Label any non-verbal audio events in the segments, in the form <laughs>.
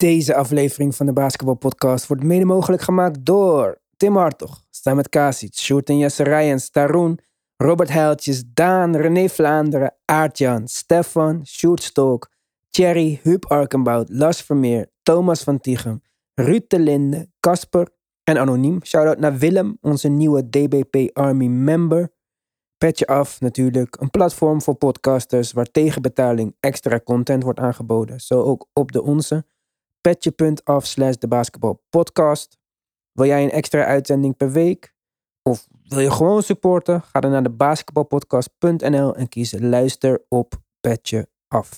Deze aflevering van de Basketball Podcast wordt mede mogelijk gemaakt door Tim Hartog, Samet Kasic, Sjoerd en Jesse Rijens, Taroen, Robert Heiltjes, Daan, René Vlaanderen, Aartjan, Stefan, Sjoerd Stolk, Thierry, Huub Arkenbout, Lars Vermeer, Thomas van Tichem, Ruud de Linde, Casper en Anoniem. Shoutout naar Willem, onze nieuwe DBP Army member. Petje af natuurlijk, een platform voor podcasters waar tegen betaling extra content wordt aangeboden. Zo ook op de onze. Petje.af slash de basketbalpodcast. Wil jij een extra uitzending per week? Of wil je gewoon supporten? Ga dan naar de basketbalpodcast.nl en kies luister op Petje af.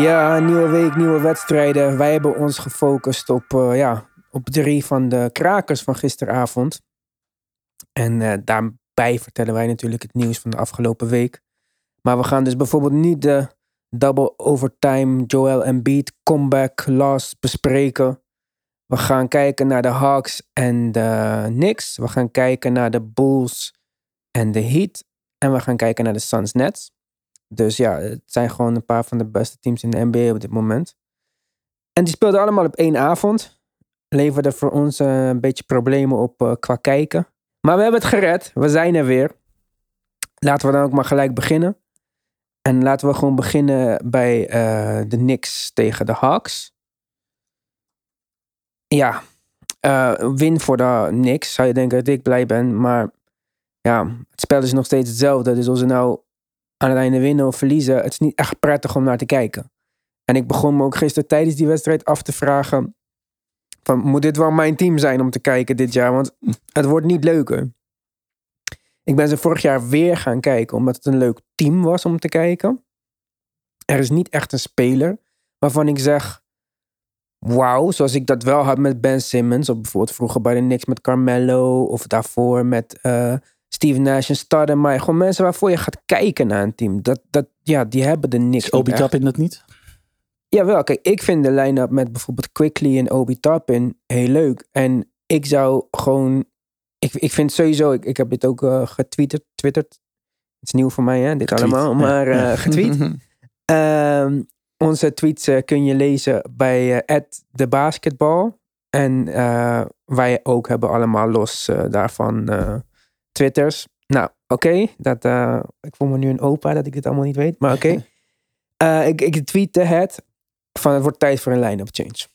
Ja, nieuwe week, nieuwe wedstrijden. Wij hebben ons gefocust op, eh, ja, op drie van de krakers van gisteravond. En eh, daarbij vertellen wij natuurlijk het nieuws van de afgelopen week. Maar we gaan dus bijvoorbeeld niet de double overtime Joel Embiid comeback loss bespreken. We gaan kijken naar de Hawks en de Knicks. We gaan kijken naar de Bulls en de Heat. En we gaan kijken naar de Suns Nets. Dus ja, het zijn gewoon een paar van de beste teams in de NBA op dit moment. En die speelden allemaal op één avond. Leverde voor ons eh, een beetje problemen op eh, qua kijken. Maar we hebben het gered. We zijn er weer. Laten we dan ook maar gelijk beginnen. En laten we gewoon beginnen bij eh, de Knicks tegen de Hawks. Ja, win voor de Knicks. Zou je denken dat ik blij ben. Maar ja, het spel is nog steeds hetzelfde. Dus als ze nou aan het einde winnen of verliezen, het is niet echt prettig om naar te kijken. En ik begon me ook gisteren tijdens die wedstrijd af te vragen: van, moet dit wel mijn team zijn om te kijken dit jaar? Want het wordt niet leuker. Ik ben ze vorig jaar weer gaan kijken, omdat het een leuk team was om te kijken. Er is niet echt een speler waarvan ik zeg: wauw, zoals ik dat wel had met Ben Simmons, of bijvoorbeeld vroeger bij de Knicks met Carmelo, of daarvoor met eh, Steven Nash en Stoudemire. Gewoon mensen waarvoor je gaat kijken naar een team. Dat, dat, ja, die hebben de Knicks Is Obi. Toppin dat niet? Jawel, kijk, ik vind de line-up met bijvoorbeeld Quickly en Obi Toppin heel leuk. En ik zou gewoon... Ik, ik vind sowieso, ik, ik heb dit ook eh, getweeterd, twitterd. Het is nieuw voor mij, hè, dit Getweet, allemaal. ja. Maar eh <laughs> getweet. Ehm, onze tweets eh, kun je lezen bij de basketbal. En wij ook hebben allemaal los daarvan twitters. Nou, oké. dat eh, ik voel me nu een opa dat ik het allemaal niet weet. Maar oké. <laughs> Eh, ik, ik tweette het van het wordt tijd voor een line-up change.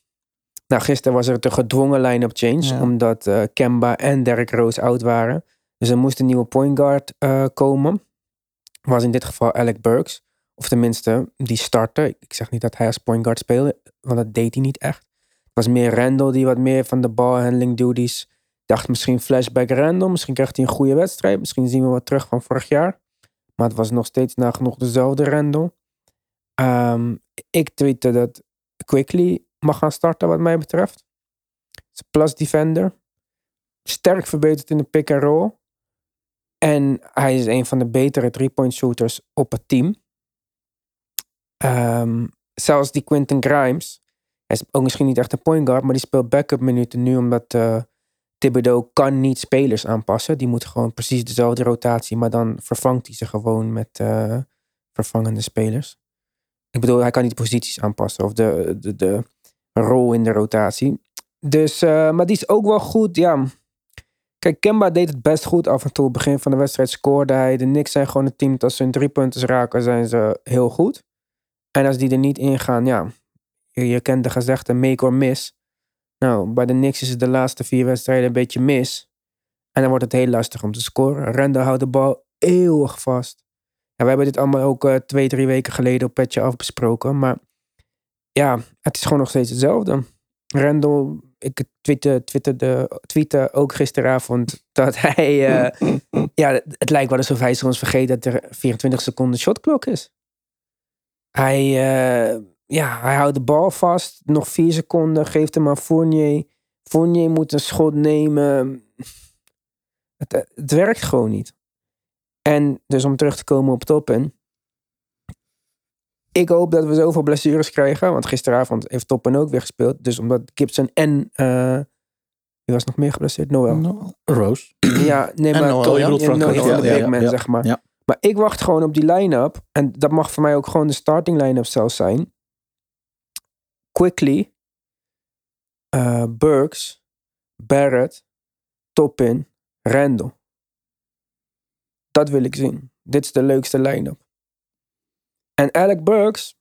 Nou, gisteren was er een gedwongen line-up change. Ja. Omdat eh, Kemba en Derrick Rose oud waren. Dus er moest een nieuwe point guard komen. Was in dit geval Alec Burks. Of tenminste, die startte. Ik zeg niet dat hij als point guard speelde. Want dat deed hij niet echt. Het was meer Randall die wat meer van de balhandling duties. Dacht misschien flashback Randall. Misschien krijgt hij een goede wedstrijd. Misschien zien we wat terug van vorig jaar. Maar het was nog steeds nagenoeg dezelfde Randall. Ehm, ik tweette dat Quickly mag gaan starten wat mij betreft. Plus defender. Sterk verbeterd in de pick and roll. En hij is een van de betere three-point shooters op het team. Ehm, zelfs die Quentin Grimes. Hij is ook misschien niet echt een point guard, maar die speelt backup minuten nu omdat eh Thibodeau kan niet spelers aanpassen. Die moet gewoon precies dezelfde rotatie, maar dan vervangt hij ze gewoon met eh, vervangende spelers. Ik bedoel, hij kan niet de posities aanpassen of de, de, de rol in de rotatie. Dus, eh, maar die is ook wel goed, ja. Kijk, Kemba deed het best goed af en toe. Begin van de wedstrijd scoorde hij. De Knicks zijn gewoon een team dat als ze hun drie punten raken, zijn ze heel goed. En als die er niet in gaan, ja, je, je kent de gezegde make or miss. Nou, bij de Knicks is het de laatste vier wedstrijden een beetje mis. En dan wordt het heel lastig om te scoren. Randall houdt de bal eeuwig vast. We hebben dit allemaal ook eh, twee, drie weken geleden op Petje Af besproken. Maar ja, het is gewoon nog steeds hetzelfde. Randall, ik twitte, twitterde, tweette ook gisteravond dat <laughs> hij... eh, ja, het lijkt wel alsof hij soms vergeet dat er 24 seconden shotklok is. Hij, eh, ja, hij houdt de bal vast. Nog vier seconden. Geeft hem aan Fournier. Fournier moet een schot nemen. Het, het werkt gewoon niet. En dus om terug te komen op Toppen. Ik hoop dat we zoveel blessures krijgen. Want gisteravond heeft Toppen ook weer gespeeld. Dus omdat Gibson en... eh wie was nog meer geblesseerd? Noel. No, Rose. Ja, nee, En maar Noel, ja, de Ja, ja, man, ja, zeg maar. ja. Maar ik wacht gewoon op die line-up. En dat mag voor mij ook gewoon de starting line-up zelfs zijn. Quickly. eh Burks. Barrett. Toppin. Randall. Dat wil ik zien. Dit is de leukste line-up. En Alec Burks.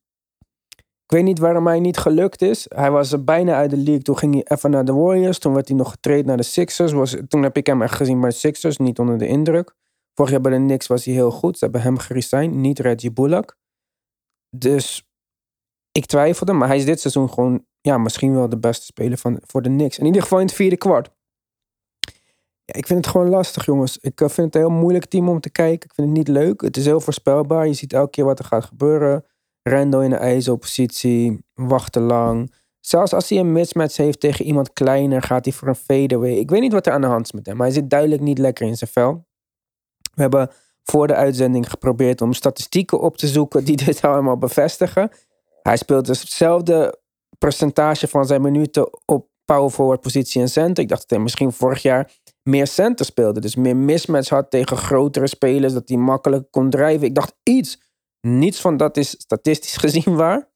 Ik weet niet waarom hij niet gelukt is. Hij was bijna uit de league. Toen ging hij even naar de Warriors. Toen werd hij nog getraind naar de Sixers. Was, toen heb ik hem echt gezien bij de Sixers. Niet onder de indruk. Vorig jaar bij de Knicks was hij heel goed. Ze hebben hem geresigned. Niet Reggie Bullock. Dus ik twijfelde. Maar hij is dit seizoen gewoon... Ja, misschien wel de beste speler van, voor de Knicks. In ieder geval in het vierde kwart. Ja, ik vind het gewoon lastig, jongens. Ik eh, vind het een heel moeilijk team om te kijken. Ik vind het niet leuk. Het is heel voorspelbaar. Je ziet elke keer wat er gaat gebeuren. Rando in de ISO-positie. Wachten lang. Zelfs als hij een mismatch heeft tegen iemand kleiner, gaat hij voor een fadeaway. Ik weet niet wat er aan de hand is met hem. Maar hij zit duidelijk niet lekker in zijn vel. We hebben voor de uitzending geprobeerd om statistieken op te zoeken die dit <laughs> allemaal bevestigen. Hij speelt dus hetzelfde percentage van zijn minuten op power forward positie en center. Ik dacht dat hij misschien vorig jaar meer center speelde. Dus meer mismatch had tegen grotere spelers. Dat hij makkelijk kon drijven. Ik dacht iets. Niets van dat is statistisch <laughs> gezien waar.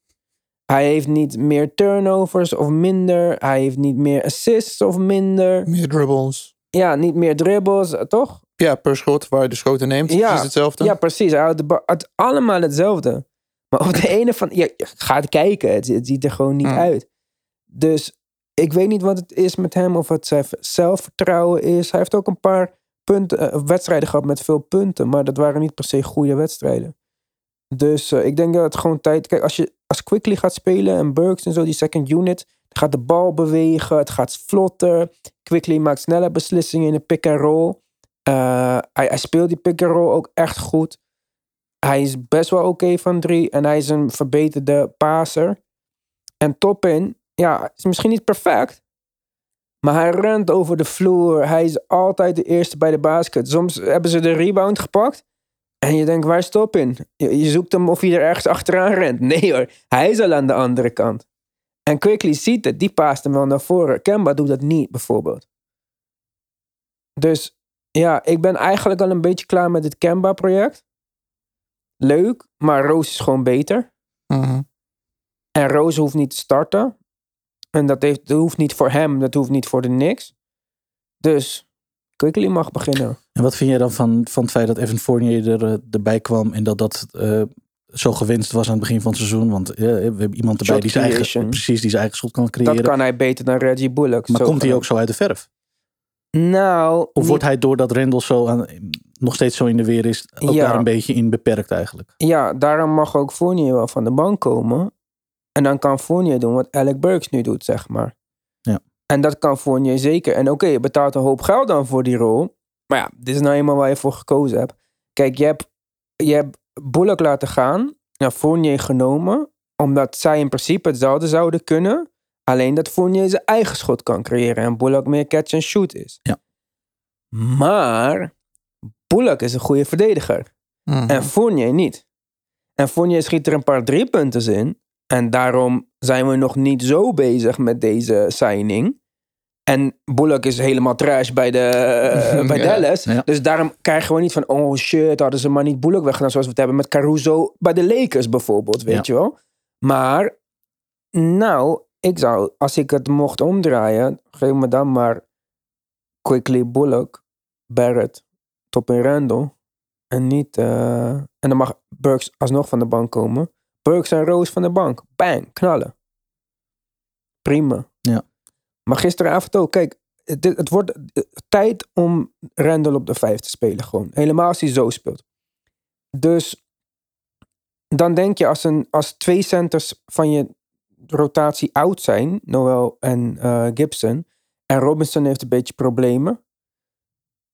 Hij heeft niet meer turnovers of minder. Hij heeft niet meer assists of minder. Meer dribbles. Ja, niet meer dribbles, eh, toch? Ja, per schot waar je de schoten neemt. Ja. Precies hetzelfde. Ja, precies. Hij het allemaal hetzelfde. Maar op de ene van... Ja, ga het kijken. Het, het ziet er gewoon niet Mm. uit. Dus ik weet niet wat het is met hem. Of het zijn zelfvertrouwen is. Hij heeft ook een paar punten, eh, wedstrijden gehad met veel punten. Maar dat waren niet per se goede wedstrijden. Dus eh, ik denk dat het gewoon tijd... Kijk, als je als Quickly gaat spelen en Burks en zo, die second unit... gaat de bal bewegen. Het gaat vlotter. Quickly maakt snelle beslissingen in de pick and roll. Eh, hij, hij speelt die pick and roll ook echt goed. Hij is best wel oké van drie. En hij is een verbeterde passer. En Toppin, ja, is misschien niet perfect. Maar hij rent over de vloer. Hij is altijd de eerste bij de basket. Soms hebben ze de rebound gepakt. En je denkt, waar is Toppin? Je, je zoekt hem of hij er ergens achteraan rent. Nee hoor, hij is al aan de andere kant. En Quickly ziet het. Die paast hem wel naar voren. Kemba doet dat niet, bijvoorbeeld. Dus ja, ik ben eigenlijk al een beetje klaar met het Kemba-project. Leuk, maar Roos is gewoon beter. Mhm. En Roos hoeft niet te starten. En dat, heeft, dat hoeft niet voor hem, dat hoeft niet voor de Knicks. Dus Quickly mag beginnen. En wat vind jij dan van, van het feit dat Evan Fournier er, eh, erbij kwam en dat dat eh, zo gewenst was aan het begin van het seizoen? Want eh, we hebben iemand erbij Shot die zijn, eigen, precies, die zijn eigen schot kan creëren. Dat kan hij beter dan Reggie Bullock. maar komt hij ook zo uit de verf? Nou, Of niet- wordt hij doordat Randall zo aan, nog steeds zo in de weer is, ook Ja. daar een beetje in beperkt eigenlijk? ja, daarom mag ook Fournier wel van de bank komen. En dan kan Fournier doen wat Alec Burks nu doet, zeg maar. Ja. En dat kan Fournier zeker. En oké, je betaalt een hoop geld dan voor die rol. Maar ja, dit is nou eenmaal waar je voor gekozen hebt. Kijk, je hebt, je hebt Bullock laten gaan. Naar Fournier genomen. Omdat zij in principe hetzelfde zouden kunnen. Alleen dat Fournier zijn eigen schot kan creëren. En Bullock meer catch and shoot is. Ja. Maar Bullock is een goede verdediger. Mhm. En Fournier niet. En Fournier schiet er een paar driepunters in. En daarom zijn we nog niet zo bezig met deze signing. En Bullock is helemaal trash bij, de, <laughs> eh, bij Ja, Dallas. ja. Dus daarom krijgen we niet van... oh shit, hadden ze maar niet Bullock weggedaan... zoals we het hebben met Caruso bij de Lakers bijvoorbeeld, weet je wel. Maar, nou, ik zou... als ik het mocht omdraaien... geef me dan maar Quickly Bullock, Barrett, Toppin Randall... En niet. eh, en dan mag Burks alsnog van de bank komen. Burks en Roos van de bank. Bang, knallen. Prima. Ja. Maar gisteravond ook. Kijk, het, het wordt eh, tijd om Randall op de vijf te spelen. Gewoon. Helemaal als hij zo speelt. Dus dan denk je als, een, als twee centers van je rotatie oud zijn. Noel en eh, Gibson. En Robinson heeft een beetje problemen.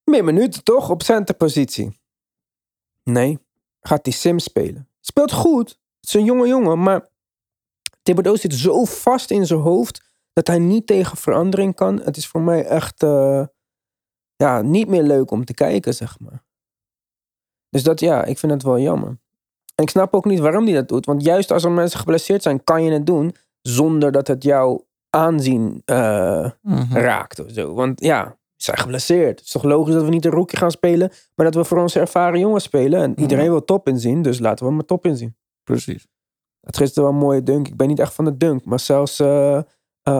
Meer minuten toch op centerpositie. Nee, gaat die Sim spelen. Speelt goed. Het is een jonge jongen, maar Thibodeau zit zo vast in zijn hoofd dat hij niet tegen verandering kan. Het is voor mij echt eh, ja, niet meer leuk om te kijken, zeg maar. Dus dat ja, ik vind het wel jammer. En ik snap ook niet waarom hij dat doet. Want juist als er mensen geblesseerd zijn, kan je het doen zonder dat het jouw aanzien eh, Mhm. raakt of zo. Want ja, zijn geblesseerd. Het is toch logisch dat we niet een rookie gaan spelen, maar dat we voor onze ervaren jongens spelen. En iedereen wil top inzien, dus laten we maar top inzien. Precies. Het is gisteren wel een mooie dunk. Ik ben niet echt van de dunk, maar zelfs. eh, eh,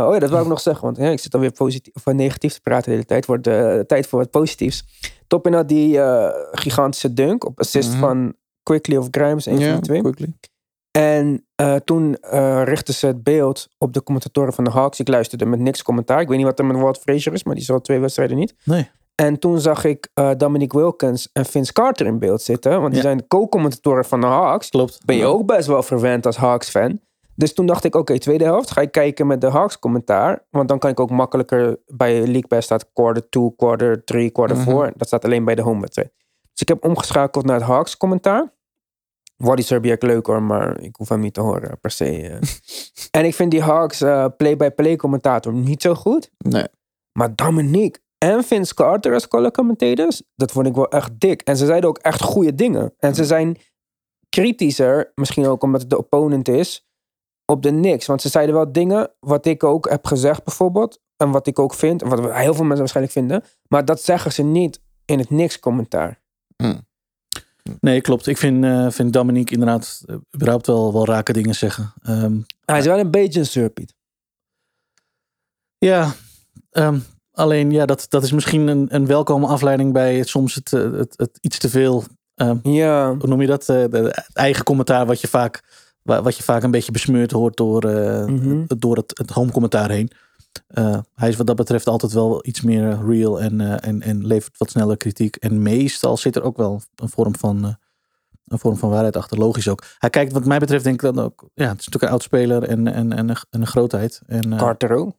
oh ja, dat wil ik nog zeggen. Want ja, ik zit alweer positief of negatief te praten de hele tijd. Wordt de tijd voor wat positiefs. Topin had die eh, gigantische dunk op assist Mhm. van Quickly of Grimes, een van Ja, de twee. quickly. En eh, toen eh richtten ze het beeld op de commentatoren van de Hawks. Ik luisterde met niks commentaar. Ik weet niet wat er met Walt Frazier is, maar die is al twee wedstrijden niet. Nee. En toen zag ik eh Dominique Wilkins en Vince Carter in beeld zitten. Want die Ja. zijn de co-commentatoren van de Hawks Klopt. ben je ook best wel verwend als Hawks-fan. Dus toen dacht ik, oké, tweede helft ga ik kijken met de Hawks-commentaar. Want dan kan ik ook makkelijker bij League Pass staat quarter 2, quarter 3, quarter Mhm. 4. Dat staat alleen bij de home-wedstrijd. Dus ik heb omgeschakeld naar het Hawks-commentaar. Wadi Serbiak leuk hoor, maar ik hoef hem niet te horen per se. eh. <laughs> en ik vind die Hawks eh, play-by-play commentator niet zo goed. Nee. Maar Dominique en Vince Carter als color commentators, dat vond ik wel echt dik. En ze zeiden ook echt goede dingen. En ze zijn kritischer, misschien ook omdat het de opponent is, op de Knicks. Want ze zeiden wel dingen wat ik ook heb gezegd bijvoorbeeld. En wat ik ook vind, en wat heel veel mensen waarschijnlijk vinden. Maar dat zeggen ze niet in het Knicks commentaar. Nee, klopt. Ik vind, eh, vind Dominique inderdaad eh, überhaupt wel, wel rake dingen zeggen. Ehm, Hij is wel een beetje een surpiet. ja, ehm, alleen ja, dat, dat is misschien een, een welkome afleiding bij het, soms het, eh, het, het iets te veel, ehm, Ja, hoe noem je dat? Het eigen commentaar wat je vaak, wa- wat je vaak een beetje besmeurd hoort door, Mhm. door het, het home commentaar heen. Eh, hij is wat dat betreft altijd wel iets meer real en, eh, en, en levert wat sneller kritiek. En meestal zit er ook wel een vorm van, eh, een vorm van waarheid achter. Logisch ook. Hij kijkt wat mij betreft denk ik dan ook. Ja, het is natuurlijk een oud speler en, en, en, een, en een grootheid. En, eh, Carter ook.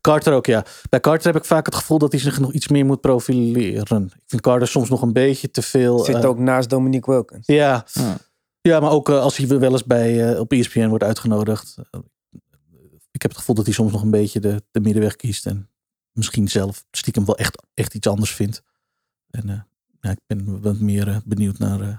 Carter ook, ja. Bij Carter heb ik vaak het gevoel dat hij zich nog iets meer moet profileren. Ik vind Carter soms nog een beetje te veel. Zit eh, ook naast Dominique Wilkins. ja. Ja. ja, maar ook eh, als hij wel eens bij, eh, op ESPN wordt uitgenodigd. eh, heb het gevoel dat hij soms nog een beetje de, de middenweg kiest. En misschien zelf stiekem wel echt, echt iets anders vindt. En eh, ja, ik ben wat meer eh, benieuwd naar... eh,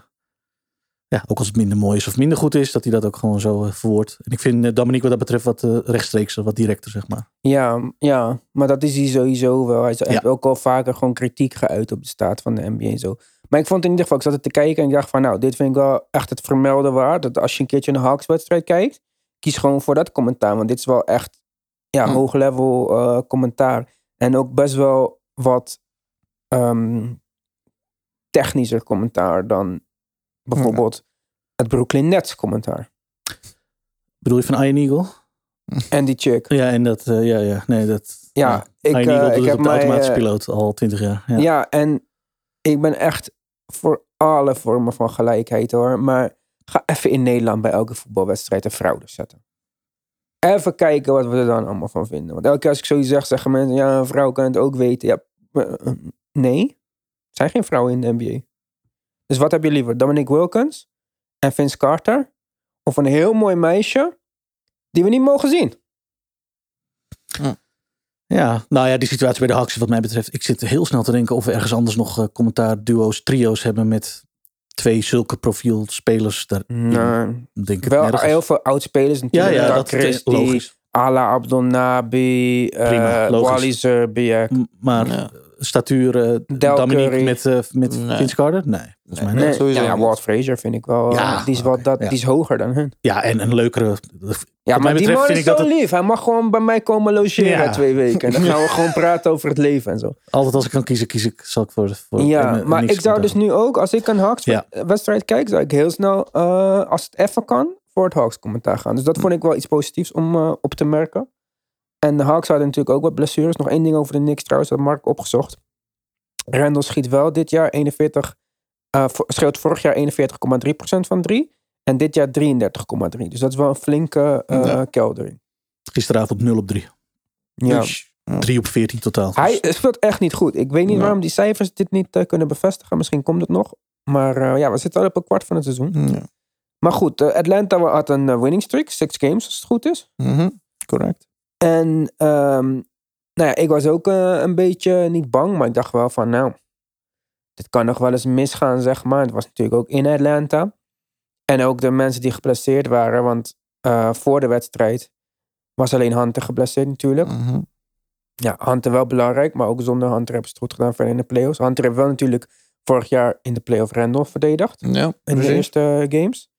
ja, ook als het minder mooi is of minder goed is, dat hij dat ook gewoon zo verwoordt. En ik vind Dominique wat dat betreft wat rechtstreeks, wat directer, zeg maar. Ja, ja, maar dat is hij sowieso wel. Hij heeft Ja. ook al vaker gewoon kritiek geuit op de staat van de NBA en zo. Maar ik vond in ieder geval, ik zat het te kijken en ik dacht van, nou, dit vind ik wel echt het vermelden waard. Dat als je een keertje een Hawks-wedstrijd kijkt, kies gewoon voor dat commentaar. Want dit is wel echt, ja, Hm. hoog level eh, commentaar. En ook best wel wat ehm, technischer commentaar dan bijvoorbeeld het Brooklyn Nets commentaar. Bedoel je van Iron Eagle? En die chick. Ja, en dat, eh, ja, ja, nee, dat... Ja, ik, Iron eh, Eagle ik doet heb op de automatische eh, piloot al twintig jaar. Ja. Ja. en ik ben echt voor alle vormen van gelijkheid hoor. Maar ga even in Nederland bij elke voetbalwedstrijd een fraude zetten. Even kijken wat we er dan allemaal van vinden. Want elke keer als ik zoiets zeg, zeggen mensen... Ja, een vrouw kan het ook weten. Ja, eh, eh, nee. Er zijn geen vrouwen in de NBA. Dus wat heb je liever? Dominic Wilkins en Vince Carter? Of een heel mooi meisje die we niet mogen zien? Ja, nou ja, die situatie bij de Hawks wat mij betreft. Ik zit heel snel te denken of we ergens anders nog eh, commentaar duo's, trio's hebben met twee zulke profielspelers. Daar Nou, denk ik wel nergens. heel veel oudspelers Ja, natuurlijk. ja, Doug dat is logisch. Ala Abdonnabi, eh Prima, logisch. Wally Zerbiak. M- Maar Ja. Statuur, eh, Dominique met, eh, met Nee. Vince Carter? Nee, volgens mij Nee. niet. sowieso ja, ja. Walt Frazier vind ik wel. Ja, eh, die, is oké, dat, ja. die is hoger dan hun. Ja, en een leukere... Ja, maar die man vind is zo het- lief. Hij mag gewoon bij mij komen logeren Ja. twee weken. En dan gaan we gewoon <laughs> praten over het leven en zo. Altijd als ik kan kiezen, kies ik, zal ik voor... voor Ja, maar ik zou dus nu ook, als ik een Hawks Ja. wedstrijd kijk, zou ik heel snel, eh, als het even kan, voor het Hawks commentaar gaan. Dus dat vond ik wel iets positiefs om op te merken. En de Hawks hadden natuurlijk ook wat blessures. Nog één ding over de Knicks trouwens, dat Mark opgezocht. Randall schiet wel dit jaar 41, eh vo- schoot vorig jaar 41,3% van drie. En dit jaar 33,3. Dus dat is wel een flinke eh, Ja. keldering. Gisteravond 0 op 3. Ja. Dus, ja. 3 op 14 totaal. Hij speelt echt niet goed. Ik weet niet Ja. waarom die cijfers dit niet eh, kunnen bevestigen. Misschien komt het nog. Maar eh, ja, we zitten al op een kwart van het seizoen. Ja. Maar goed, eh, Atlanta had een eh, winning streak. Six games, als het goed is. Mhm, Correct. En ehm, nou ja, ik was ook eh, een beetje niet bang. Maar ik dacht wel van, nou, dit kan nog wel eens misgaan, zeg maar. Het was natuurlijk ook in Atlanta. En ook de mensen die geblesseerd waren. Want eh, voor de wedstrijd was alleen Hunter geblesseerd natuurlijk. Mhm. Ja, Hunter wel belangrijk. Maar ook zonder Hunter hebben ze het goed gedaan verder in de playoffs. Hunter heeft wel natuurlijk vorig jaar in de playoff Randolph verdedigd. Ja, In de eerste games.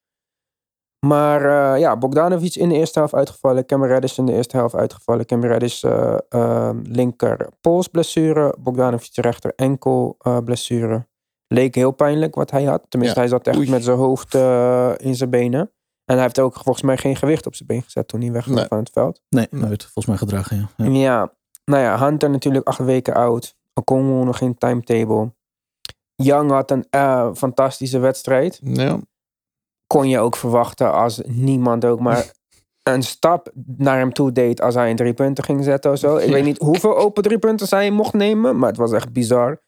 Maar eh, ja, Bogdanovic in de eerste helft uitgevallen. Cam Reddish in de eerste helft uitgevallen. Cam Reddish eh, eh, linker polsblessure. Bogdanovic rechter enkel eh, blessure. Leek heel pijnlijk wat hij had. Tenminste, Ja. hij zat echt Oei. met zijn hoofd eh, in zijn benen. En hij heeft ook volgens mij geen gewicht op zijn been gezet toen hij wegging Nee. van het veld. Nee, werd volgens mij gedragen, ja. ja. Ja, nou ja, Hunter natuurlijk acht weken oud. Okonkwo nog geen timetable. Young had een eh, fantastische wedstrijd. Ja. Kon je ook verwachten als niemand ook maar <laughs> een stap naar hem toe deed als hij een drie punten ging zetten of zo. Ik Ja. weet niet hoeveel open drie punten hij mocht nemen, maar het was echt bizar.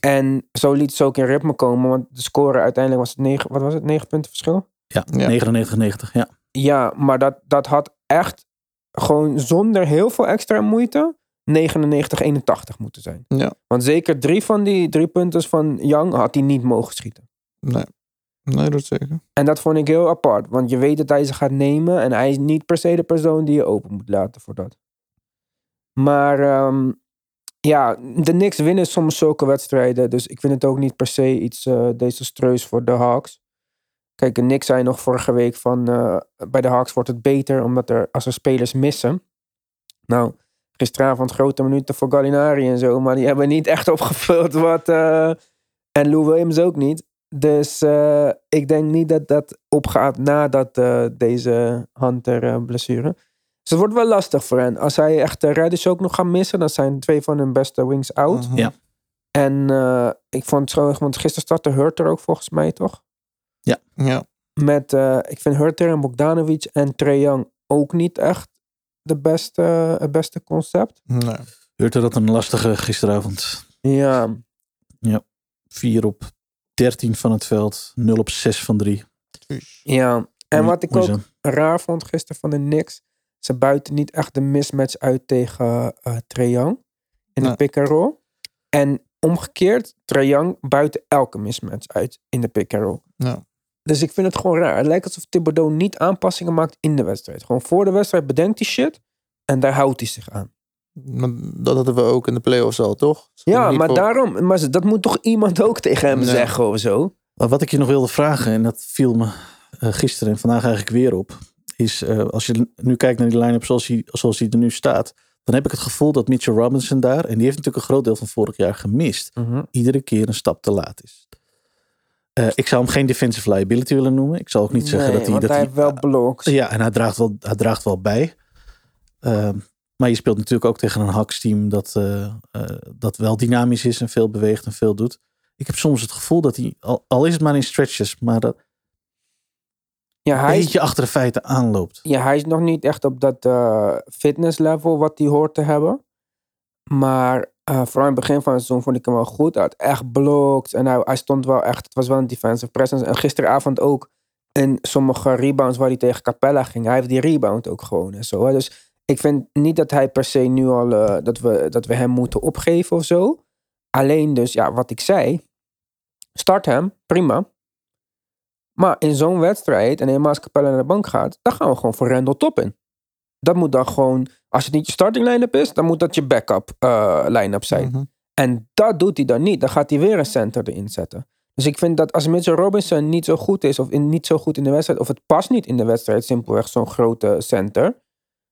En zo liet ze ook in ritme komen, want de score uiteindelijk was het negen, wat was het, negen punten verschil? Ja, Ja. 99-90, ja. Ja, maar dat, dat had echt gewoon zonder heel veel extra moeite 99-81 moeten zijn. Ja. Want zeker drie van die drie punten van Young had hij niet mogen schieten. Nee. Nee, dat zeker. En dat vond ik heel apart, want je weet dat hij ze gaat nemen en hij is niet per se de persoon die je open moet laten voor dat. Maar ehm, ja, de Knicks winnen soms zulke wedstrijden, dus ik vind het ook niet per se iets eh desastreus voor de Hawks. Kijk, de Knicks zei nog vorige week van eh, bij de Hawks wordt het beter omdat er als er spelers missen. Nou, gisteravond grote minuten voor Gallinari en zo, maar die hebben niet echt opgevuld wat eh, en Lou Williams ook niet. Dus eh, ik denk niet dat dat opgaat nadat eh, deze Hunter-blessure. dus het wordt wel lastig voor hen. Als zij echt de Reddish ook nog gaan missen, dan zijn twee van hun beste wings out. Mhm. Ja. En eh, ik vond het zo, want gisteren startte Hurter ook volgens mij toch? Ja. Met, eh, ik vind Hurter en Bogdanovic en Trae Young ook niet echt de beste, het beste concept. Nee. Hurter had een lastige gisteravond. Ja, 4 op 13 van het veld, 0 op 6 van 3. ja. En wat ik ook raar vond gisteren van de Knicks. Ze buiten niet echt de mismatch uit tegen eh Trae Young. In de Nee. pick and roll. En omgekeerd, Trae Young buiten elke mismatch uit in de pick and roll. Ja. Dus ik vind het gewoon raar. Het lijkt alsof Thibodeau niet aanpassingen maakt in de wedstrijd. Gewoon voor de wedstrijd bedenkt hij shit. En daar houdt hij zich aan. Maar dat hadden we ook in de playoffs al, toch? Ja, maar voor- daarom. Maar dat moet toch iemand ook tegen hem zeggen of zo? Maar Wat ik je nog wilde vragen, en dat viel me eh, gisteren en vandaag eigenlijk weer op, is eh, als je nu kijkt naar die line-up zoals hij, zoals hij er nu staat, dan heb ik het gevoel dat Mitchell Robinson daar, en die heeft natuurlijk een groot deel van vorig jaar gemist, iedere keer een stap te laat is. Eh, ik zou hem geen defensive liability willen noemen. Ik zal ook niet zeggen Nee, dat hij... want Dat hij heeft wel blocks. Ja, en hij draagt wel, hij draagt wel bij. Ehm, maar je speelt natuurlijk ook tegen een Hawks team dat, eh, eh, dat wel dynamisch is en veel beweegt en veel doet. Ik heb soms het gevoel dat hij, al, al is het maar in stretches, maar dat Ja, een hij is beetje achter de feiten aanloopt. Ja, hij is nog niet echt op dat eh fitness level wat hij hoort te hebben. Maar vooral in het begin van het seizoen vond ik hem wel goed. Hij had echt blokt en hij, hij stond wel echt, het was wel een defensive presence. En gisteravond ook in sommige rebounds waar hij tegen Capella ging. Hij heeft die rebound ook gewoon en zo. Hè. Dus ik vind niet dat hij per se nu al, eh, dat, we, dat we hem moeten opgeven of zo. Alleen dus, ja, wat ik zei. Start hem, prima. Maar in zo'n wedstrijd, en helemaal als Capella naar de bank gaat, dan gaan we gewoon voor Randall top in. Dat moet dan gewoon, als het niet je starting line-up is, dan moet dat je backup eh line-up zijn. Mhm. En dat doet hij dan niet. Dan gaat hij weer een center erin zetten. Dus ik vind dat als Mitchell Robinson niet zo goed is, of in, niet zo goed in de wedstrijd, of het past niet in de wedstrijd, simpelweg zo'n grote center,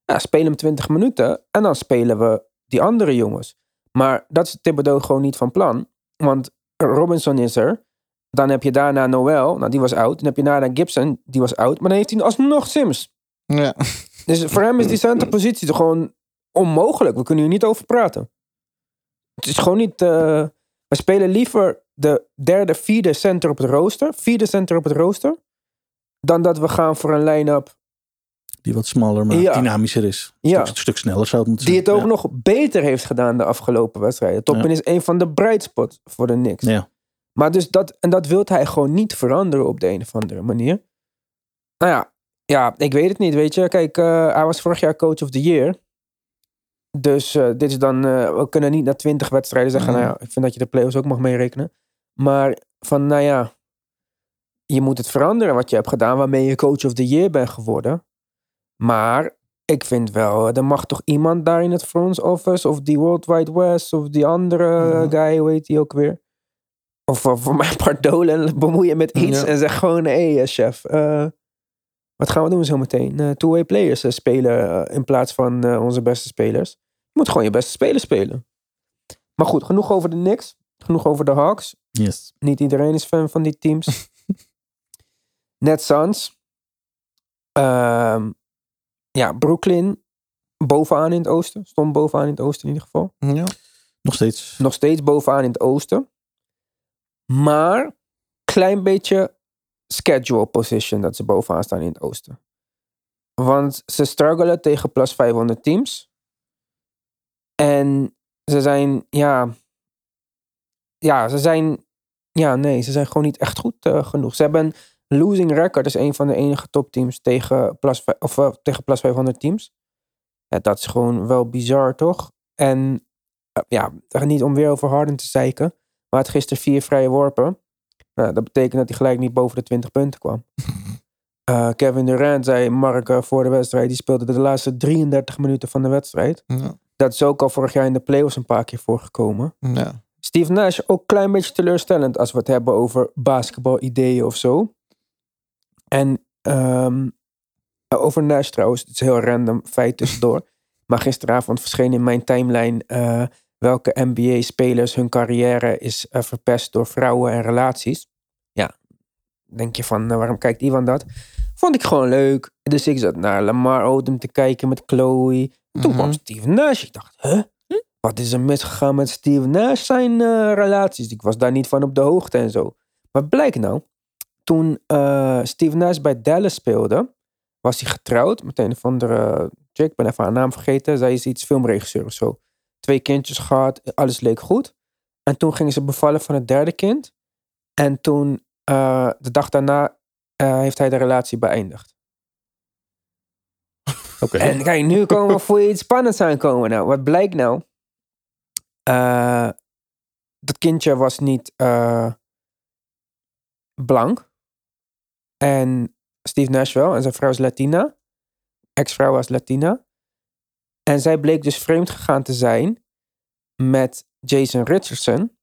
ja, speel hem 20 minuten en dan spelen we die andere jongens. Maar dat is Thibodeau gewoon niet van plan. Want Robinson is er. Dan heb je daarna Noel, nou die was oud. Dan heb je daarna Gibson, die was oud. Maar dan heeft hij alsnog Sims. Ja. <laughs> Dus voor hem is die centerpositie toch gewoon onmogelijk. We kunnen hier niet over praten. Het is gewoon niet... eh, we spelen liever de derde, vierde center op het rooster. Vierde center op het rooster. Dan dat we gaan voor een line-up Die wat smaller, maar Ja. dynamischer is. Een Ja. stuk, stuk sneller zou het moeten die zijn. het ook Ja. nog beter heeft gedaan de afgelopen wedstrijden. Toppen is een van de bright spots voor de Knicks. Ja. Maar dus dat, en dat wil hij gewoon niet veranderen op de een of andere manier. nou ja, ja, ik weet het niet, weet je. Kijk, eh, hij was vorig jaar coach of the year. Dus eh, dit is dan, eh, we kunnen niet na twintig wedstrijden zeggen, nou ja, ik vind dat je de playoffs ook mag meerekenen. Maar van, nou ja, je moet het veranderen wat je hebt gedaan, waarmee je coach of the year bent geworden. Maar ik vind wel, er mag toch iemand daar in het front office, of die World Wide West, of die andere Mhm. guy, hoe heet die ook weer? Of uh, voor mijn <laughs> part dolen, bemoeien met iets Ja. en zeg gewoon, hé hey, chef, eh, wat gaan we doen zo meteen? Eh, two-way players eh, spelen eh, in plaats van eh, onze beste spelers. Je moet gewoon je beste spelers spelen. Maar goed, genoeg over de Knicks. Genoeg over de Hawks. Yes. Niet iedereen is fan van die teams. <laughs> Net Suns. Ehm, ja, Brooklyn. Bovenaan in het oosten. Stond bovenaan in het oosten in ieder geval. Ja. Nog steeds. Nog steeds bovenaan in het oosten. Maar klein beetje schedule position dat ze bovenaan staan in het oosten. Want ze struggelen tegen plus 500 teams. En ze zijn, ja... Ja, ze zijn... Ja, nee, ze zijn gewoon niet echt goed eh, genoeg. Ze hebben losing record. Is een van de enige topteams tegen plus, of, eh, tegen plus 500 teams. Ja, dat is gewoon wel bizar, toch? En eh, ja, niet om weer over Harden te zeiken. Maar het gisteren vier vrije worpen. Nou, dat betekent dat hij gelijk niet boven de 20 punten kwam. <laughs> Eh, Kevin Durant zei Mark voor de wedstrijd. Die speelde de laatste 33 minuten van de wedstrijd. Ja. Dat is ook al vorig jaar in de playoffs een paar keer voorgekomen. ja. Steve Nash ook een klein beetje teleurstellend als we het hebben over basketbal-ideeën of zo. En ehm, over Nash trouwens, het is een heel random feit tussendoor. <laughs> maar gisteravond verscheen in mijn timeline eh, welke NBA-spelers hun carrière is eh, verpest door vrouwen en relaties. Ja, denk je van, nou, waarom kijkt Ivan dat? Vond ik gewoon leuk. Dus ik zat naar Lamar Odom te kijken met Chloe. En toen Mhm. kwam Steve Nash. Ik dacht, huh? Wat is er misgegaan met Steve Nash zijn eh, relaties? Ik was daar niet van op de hoogte en zo. Maar blijkt nou, toen eh, Steve Nash bij Dallas speelde, was hij getrouwd met een of andere chick. Ik ben even haar naam vergeten. Zij is iets filmregisseur of zo. Twee kindjes gehad, alles leek goed. En toen gingen ze bevallen van het derde kind. En toen, eh, de dag daarna, eh, heeft hij de relatie beëindigd. <laughs> Oké. En kijk, nu komen we <laughs> voor iets spannends aankomen. Nou, wat blijkt nou? Eh, dat kindje was niet eh, blank. En Steve Nash wel. En zijn vrouw is Latina. Ex-vrouw was Latina. En zij bleek dus vreemd gegaan te zijn met Jason Richardson.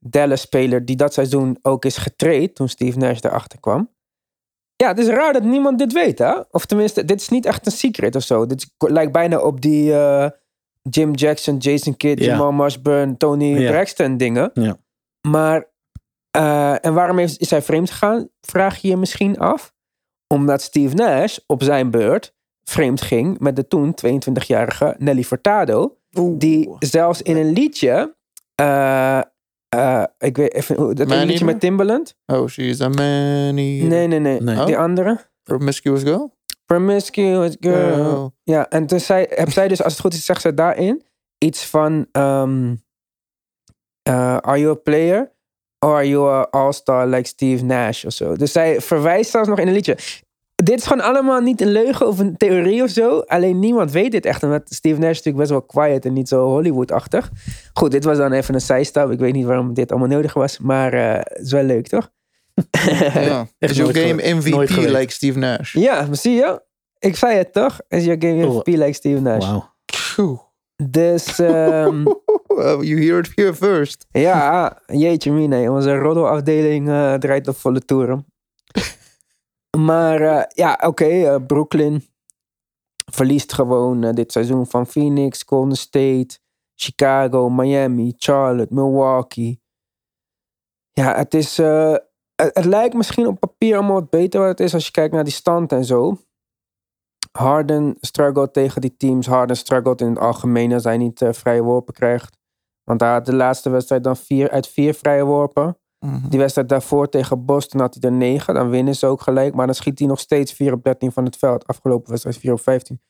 Dallas-speler die dat seizoen ook is getraind toen Steve Nash erachter kwam. Ja, het is raar dat niemand dit weet, hè? Of tenminste, dit is niet echt een secret of zo. Dit lijkt bijna op die eh, Jim Jackson, Jason Kidd, Ja. Jamal Mashburn, Tony Ja. Braxton dingen. Ja. Maar, eh, en waarom heeft, is hij vreemd gegaan, vraag je je misschien af? Omdat Steve Nash op zijn beurt vreemd ging met de toen 22-jarige Nelly Furtado. Die zelfs in een liedje, eh, eh, ik weet even, hoe- dat een liedje met Timbaland? Oh, she's a man Nee, nee, nee. Nee. Die Oh. andere? Promiscuous girl? Promiscuous girl. Girl. Ja, en toen zei, heb zij dus, als het goed is, zegt ze daarin iets van: ehm, eh, Are you a player? Or are you a all-star like Steve Nash of zo? Dus zij verwijst zelfs nog in een liedje. Dit is gewoon allemaal niet een leugen of een theorie of zo. Alleen niemand weet dit echt. Omdat Steve Nash is natuurlijk best wel quiet en niet zo Hollywood-achtig. Goed, dit was dan even een zijstap. Ik weet niet waarom dit allemaal nodig was. Maar eh, het is wel leuk, toch? Ja. <laughs> Is your game MVP like Steve Nash? ja, maar zie je? Ik zei het toch? Is your game Oh. MVP like Steve Nash? Wauw. Dus <laughs> Well, you hear it here first. ja, jeetje mine. Onze roddelafdeling eh, draait op volle toeren. <laughs> Maar eh, ja, oké. eh, Brooklyn verliest gewoon dit seizoen van Phoenix, Golden State, Chicago, Miami, Charlotte, Milwaukee. Ja, het is... het, het lijkt misschien op papier allemaal wat beter wat het is als je kijkt naar die stand en zo. Harden struggelt tegen die teams. Harden struggelt in het algemeen als hij niet eh, vrije worpen krijgt. Want hij had de laatste wedstrijd dan vier uit vier vrije worpen. Mhm. Die wedstrijd daarvoor tegen Boston had hij er 9. Dan winnen ze ook gelijk. Maar dan schiet hij nog steeds 4 op 13 van het veld. Afgelopen wedstrijd 4 op 15.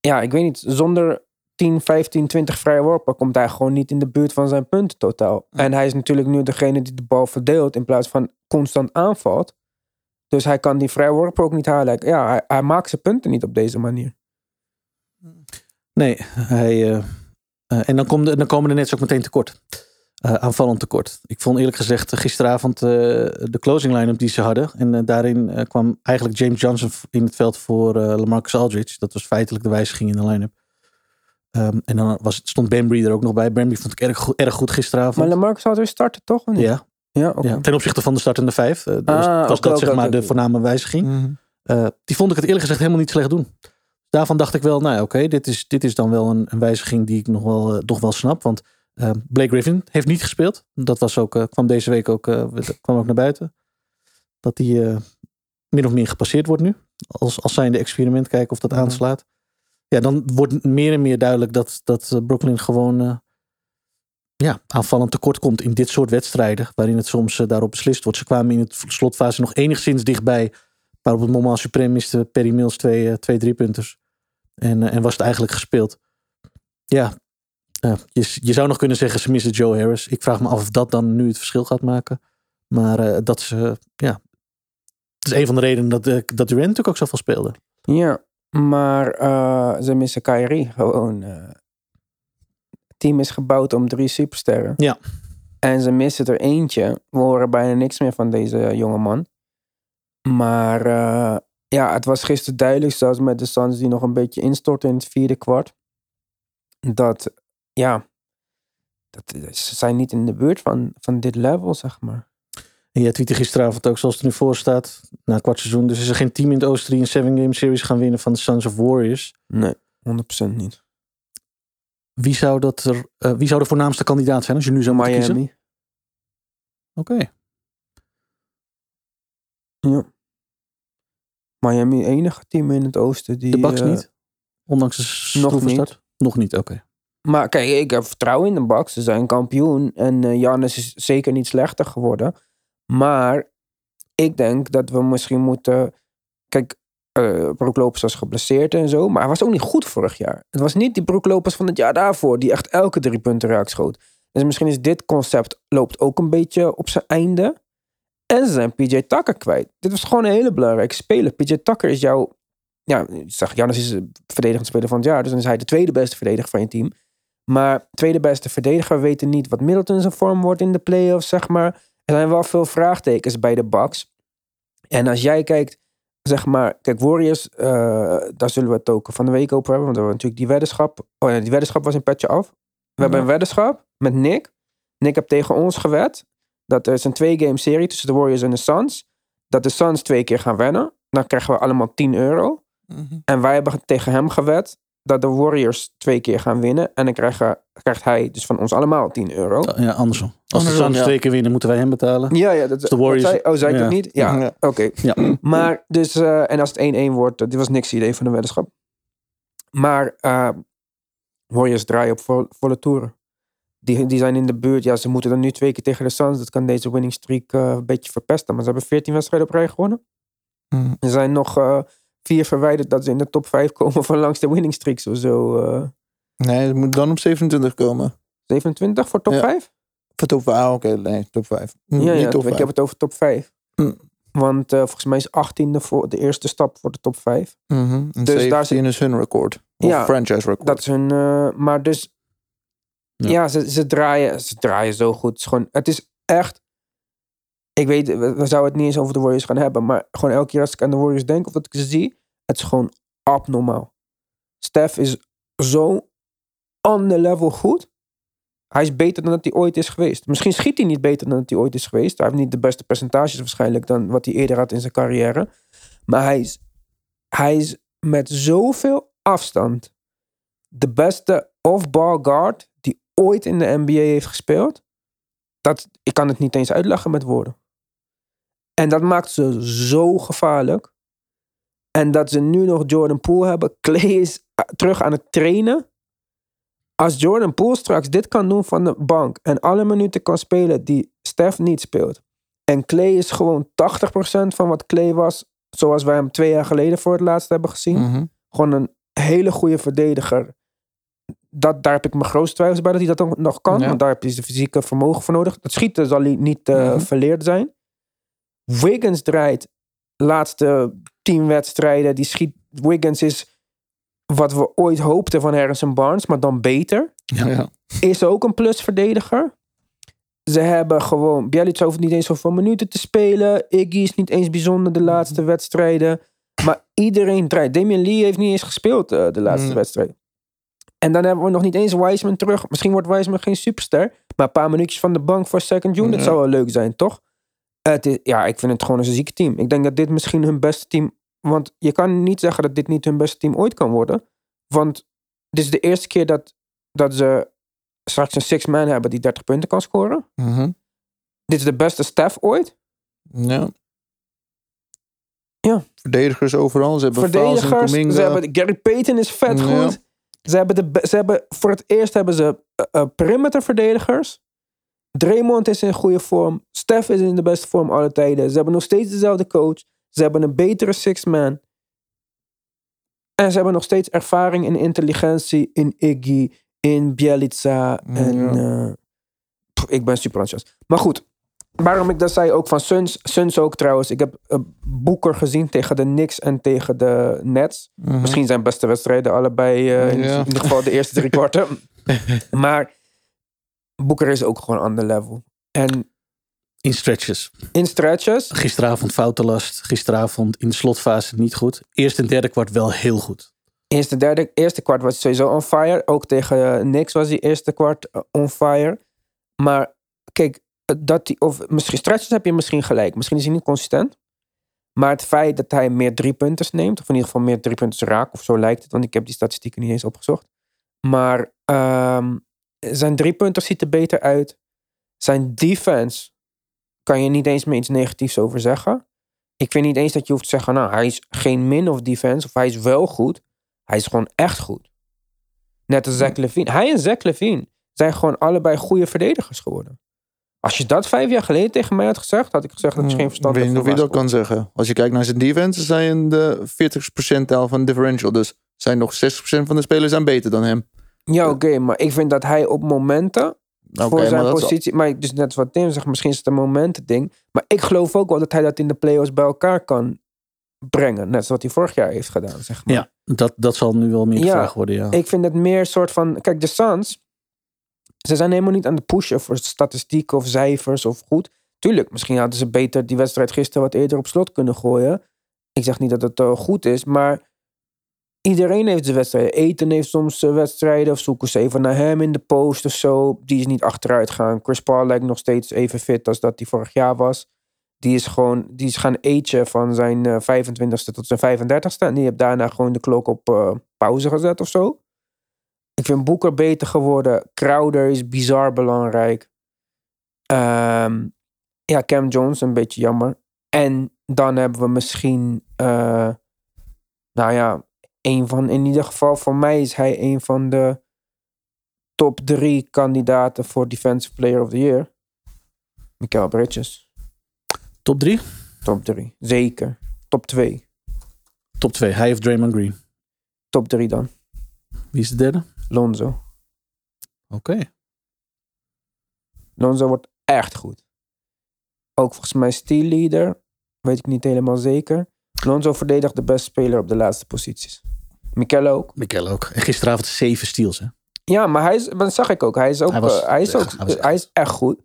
Ja, ik weet niet. Zonder 10, 15, 20 vrije worpen komt hij gewoon niet in de buurt van zijn punten totaal. En hij is natuurlijk nu degene die de bal verdeelt in plaats van constant aanvalt. Dus hij kan die vrijworpen ook niet halen. Ja, hij, hij maakt zijn punten niet op deze manier. Nee, hij, eh, eh, en dan, dan komen er net ook meteen tekort. Eh, aanvallend tekort. Ik vond eerlijk gezegd gisteravond de closing line-up die ze hadden. En daarin kwam eigenlijk James Johnson in het veld voor Lamarcus Aldridge. Dat was feitelijk de wijziging in de line-up. Ehm, en dan was, stond Bambry er ook nog bij. Bambry vond ik erg, goed- erg goed gisteravond. Maar Lamarcus weer starten, toch? Of niet? ja, Ja, ten opzichte van de startende vijf. eh, was, Ah, was dat zeg maar de voorname wijziging. Mhm. Eh, die vond ik het eerlijk gezegd helemaal niet slecht doen. Daarvan dacht ik wel, nou ja, oké, dit, is, dit is dan wel een, een wijziging die ik nog wel, eh, nog wel snap. Want Blake Griffin heeft niet gespeeld. Dat was ook, kwam deze week ook, eh, kwam ook naar buiten. Dat hij eh, min of meer gepasseerd wordt nu. Als, als zijnde experiment, kijken of dat Mhm. aanslaat. Ja, dan wordt meer en meer duidelijk dat, dat Brooklyn gewoon eh, ja, aanvallend tekort komt in dit soort wedstrijden. Waarin het soms eh, daarop beslist wordt. Ze kwamen in het slotfase nog enigszins dichtbij. Maar op het moment supreme miste Perry Mills twee, eh, twee driepunters. En, eh, en was het eigenlijk gespeeld. Ja, je, je zou nog kunnen zeggen ze missen Joe Harris. Ik vraag me af of dat dan nu het verschil gaat maken. Maar dat ze, ja. Het is een van de redenen dat, dat Durant natuurlijk ook zoveel speelde. Ja, maar ze missen Kyrie gewoon. Eh. team is gebouwd om drie supersterren. Ja. En ze missen er eentje. We horen bijna niks meer van deze jonge man. Maar eh, ja, het was gisteren duidelijk, zelfs met de Suns die nog een beetje instortten in het vierde kwart. Dat, ja, dat, ze zijn niet in de buurt van, van dit level, zeg maar. En jij tweette gisteravond ook zoals het er nu voor staat. Na een kwart seizoen. Dus is er geen team in het Oosten die een seven game series gaan winnen van de Sons of Warriors. Nee, 100% niet. Wie zou, dat er, eh, wie zou de voornaamste kandidaat zijn als je nu zou moeten kiezen? Miami. Oké. Ja. Miami, enige team in het oosten die. De Bucks eh, niet? Ondanks de nog niet. Nog niet, oké. Maar kijk, ik heb vertrouwen in de Bucks. Ze zijn kampioen. En Giannis is zeker niet slechter geworden. Maar ik denk dat we misschien moeten... Kijk, eh Brook Lopez was geblesseerd en zo. Maar hij was ook niet goed vorig jaar. Het was niet die Brook Lopez van het jaar daarvoor... die echt elke drie punten raak schoot. Dus misschien is dit concept loopt ook een beetje op zijn einde. En ze zijn PJ Tucker kwijt. Dit was gewoon een hele belangrijke speler. PJ Tucker is jouw... Ja, zeg, Giannis is de verdedigend speler van het jaar. Dus dan is hij de tweede beste verdediger van je team. Maar tweede beste verdediger, we weten niet wat Middleton zijn vorm wordt in de playoffs, zeg maar. Er zijn wel veel vraagtekens bij de Bucks. En als jij kijkt, zeg maar, kijk, Warriors, eh, daar zullen we het ook van de week over hebben, want we hebben natuurlijk die weddenschap. Oh ja, die weddenschap was in petje af. We hebben een weddenschap met Nick. Nick heeft tegen ons gewet dat er is een twee-game serie tussen de Warriors en de Suns. Dat de Suns twee keer gaan winnen. Dan krijgen we allemaal 10 euro. Mhm. En wij hebben tegen hem gewet dat de Warriors twee keer gaan winnen. En dan krijgen, krijgt hij dus van ons allemaal 10 euro. Ja, andersom. Als de Suns ja. twee keer winnen, moeten wij hem betalen. Ja, ja. Dat, de Warriors- oh, zei ik ja. dat niet? Ja, Ja. oké. Ja. <clears throat> Maar dus, eh, en als het 1-1 wordt, eh, dit was niks idee van de weddenschap. Maar eh, Warriors draaien op vo- volle toeren. Die, die zijn in de buurt. Ja, ze moeten dan nu twee keer tegen de Suns. Dat kan deze winning streak eh, een beetje verpesten. Maar ze hebben 14 wedstrijden op rij gewonnen. Mhm. Er zijn nog eh, vier verwijderd dat ze in de top 5 komen van langs de winning streaks of zo. eh. Nee, het moet dan op 27 komen. 27 voor top Ja. 5? Voor top 5. Ah, oké. Nee, top 5. Ja, Niet ja top ik 5. heb het over top 5. Hm. Want eh, volgens mij is 18e voor de eerste stap voor de top 5. Mhm. En Dus daar 17 is hun record. Of Ja, franchise record. Dat is hun. eh, maar dus. Ja. Ja, ze, ze, draaien, ze draaien zo goed. Het is, gewoon, het is echt. Ik weet, we, we zouden het niet eens over de Warriors gaan hebben. Maar gewoon elke keer als ik aan de Warriors denk of dat ik ze zie. Het is gewoon abnormaal. Steph is zo on the level goed. Hij is beter dan dat hij ooit is geweest. Misschien schiet hij niet beter dan dat hij ooit is geweest. Hij heeft niet de beste percentages waarschijnlijk dan wat hij eerder had in zijn carrière. Maar hij is, hij is met zoveel afstand de beste off-ball guard die ooit in de NBA heeft gespeeld. Dat, ik kan het niet eens uitleggen met woorden. En dat maakt ze zo gevaarlijk. En dat ze nu nog Jordan Poole hebben. <laughs> Clay is eh, terug aan het trainen. Als Jordan Poole straks dit kan doen van de bank. En alle minuten kan spelen die Steph niet speelt. En Clay is gewoon 80% van wat Clay was. Zoals wij hem twee jaar geleden voor het laatst hebben gezien Mhm. gewoon een hele goede verdediger. Dat, daar heb ik mijn grootste twijfels bij dat hij dat ook nog kan. Ja. Want daar heb je de fysieke vermogen voor nodig. Dat schieten zal hij niet eh, Mhm. verleerd zijn. Wiggins draait laatste tien wedstrijden. Die schiet, Wiggins is wat we ooit hoopten van Harrison Barnes, maar dan beter. Ja. Is ook een plusverdediger. Ze hebben gewoon... Bjelica hoeft niet eens zoveel minuten te spelen. Iggy is niet eens bijzonder de laatste wedstrijden. Maar iedereen draait. Damian Lee heeft niet eens gespeeld eh, de laatste Mm. wedstrijd. En dan hebben we nog niet eens Wiseman terug. Misschien wordt Wiseman geen superster. Maar een paar minuutjes van de bank voor second unit Ja. zou wel leuk zijn, toch? Het is, ja, ik vind het gewoon een zieke team. Ik denk dat dit misschien hun beste team... Want je kan niet zeggen dat dit niet hun beste team ooit kan worden. Want dit is de eerste keer dat, dat ze straks een six-man hebben die 30 punten kan scoren. Mhm. Dit is de beste staff ooit. Ja. Ja. Verdedigers overal. Ze hebben Verdedigers. Ze hebben, Gary Payton is vet Ja. goed. Ze hebben, de, ze hebben voor het eerst hebben ze eh, eh, perimeter verdedigers. Draymond is in goede vorm. Steph is in de beste vorm alle tijden. Ze hebben nog steeds dezelfde coach. Ze hebben een betere six-man. En ze hebben nog steeds ervaring en intelligentie in Iggy, in Bielica. En Ja. eh, pff, ik ben super enthousiast. Maar goed, waarom ik dat zei ook van Suns. Suns ook trouwens. Ik heb uh, Boeker gezien tegen de Knicks en tegen de Nets. Mhm. Misschien zijn beste wedstrijden allebei. eh, in ieder geval de eerste drie <laughs> kwarten. maar Boeker is ook gewoon ander level. En In stretches. in stretches. Gisteravond foutenlast. Gisteravond in de slotfase niet goed. Eerste en derde kwart wel heel goed. Eerste, derde, eerste kwart was hij sowieso on fire. Ook tegen eh, Knicks was hij eerste kwart eh, on fire. Maar kijk, eh, dat hij, of misschien stretches heb je misschien gelijk. Misschien is hij niet consistent. Maar het feit dat hij meer drie punten neemt, of in ieder geval meer drie punten raakt, of zo lijkt het, want ik heb die statistieken niet eens opgezocht. Maar ehm, zijn drie punten ziet er beter uit. Zijn defense kan je niet eens meer iets negatiefs over zeggen. Ik vind niet eens dat je hoeft te zeggen, nou, hij is geen min of defense, of hij is wel goed. Hij is gewoon echt goed. Net als Zach Levine. Hij en Zach Levine zijn gewoon allebei goede verdedigers geworden. Als je dat vijf jaar geleden tegen mij had gezegd, had ik gezegd dat is geen verstand Ik weet niet of je dat kan zeggen. Als je kijkt naar zijn defense, zijn de 40 percentile van differential. Dus zijn nog 60% van de spelers zijn beter dan hem. Ja, oké, maar ik vind dat hij op momenten voor zijn wel- positie. Maar dus net wat Tim zegt, misschien is het een momenten ding. Maar ik geloof ook wel dat hij dat in de playoffs bij elkaar kan brengen. Net zoals hij vorig jaar heeft gedaan, zeg maar. Ja, dat, dat zal nu wel meer Ja, gevraagd worden. Ja. Ik vind het meer soort van. Kijk, de Suns. Ze zijn helemaal niet aan de pushen voor statistieken of cijfers of goed. Tuurlijk, misschien hadden ze beter die wedstrijd gisteren wat eerder op slot kunnen gooien. Ik zeg niet dat het eh, goed is, maar iedereen heeft zijn wedstrijden. Eten heeft soms eh, wedstrijden of zoeken ze even naar hem in de post of zo. Die is niet achteruit gaan. Chris Paul lijkt nog steeds even fit als dat hij vorig jaar was. Die is gewoon, die is gaan eten van zijn eh, 25ste tot zijn 35ste. En die heeft daarna gewoon de klok op eh, pauze gezet of zo. Ik vind Boeker beter geworden. Crowder is bizar belangrijk. Ehm, ja, Cam Jones, een beetje jammer. En dan hebben we misschien, eh, nou ja, een van, in ieder geval voor mij is hij een van de top drie kandidaten voor Defensive Player of the Year. Mikael Bridges. Top 3? Top drie, zeker. Top twee. Top 2. Hij heeft Draymond Green. Top drie dan. Wie is de derde? Lonzo. Oké. Lonzo wordt echt goed. Ook volgens mij steal leader. Weet ik niet helemaal zeker. Lonzo verdedigt de beste speler op de laatste posities. Mikel ook. Mikel ook. En gisteravond zeven steals, hè? Ja, maar hij is, dat zag ik ook. Hij is ook, Hij was- eh, hij is, ook hij is echt goed.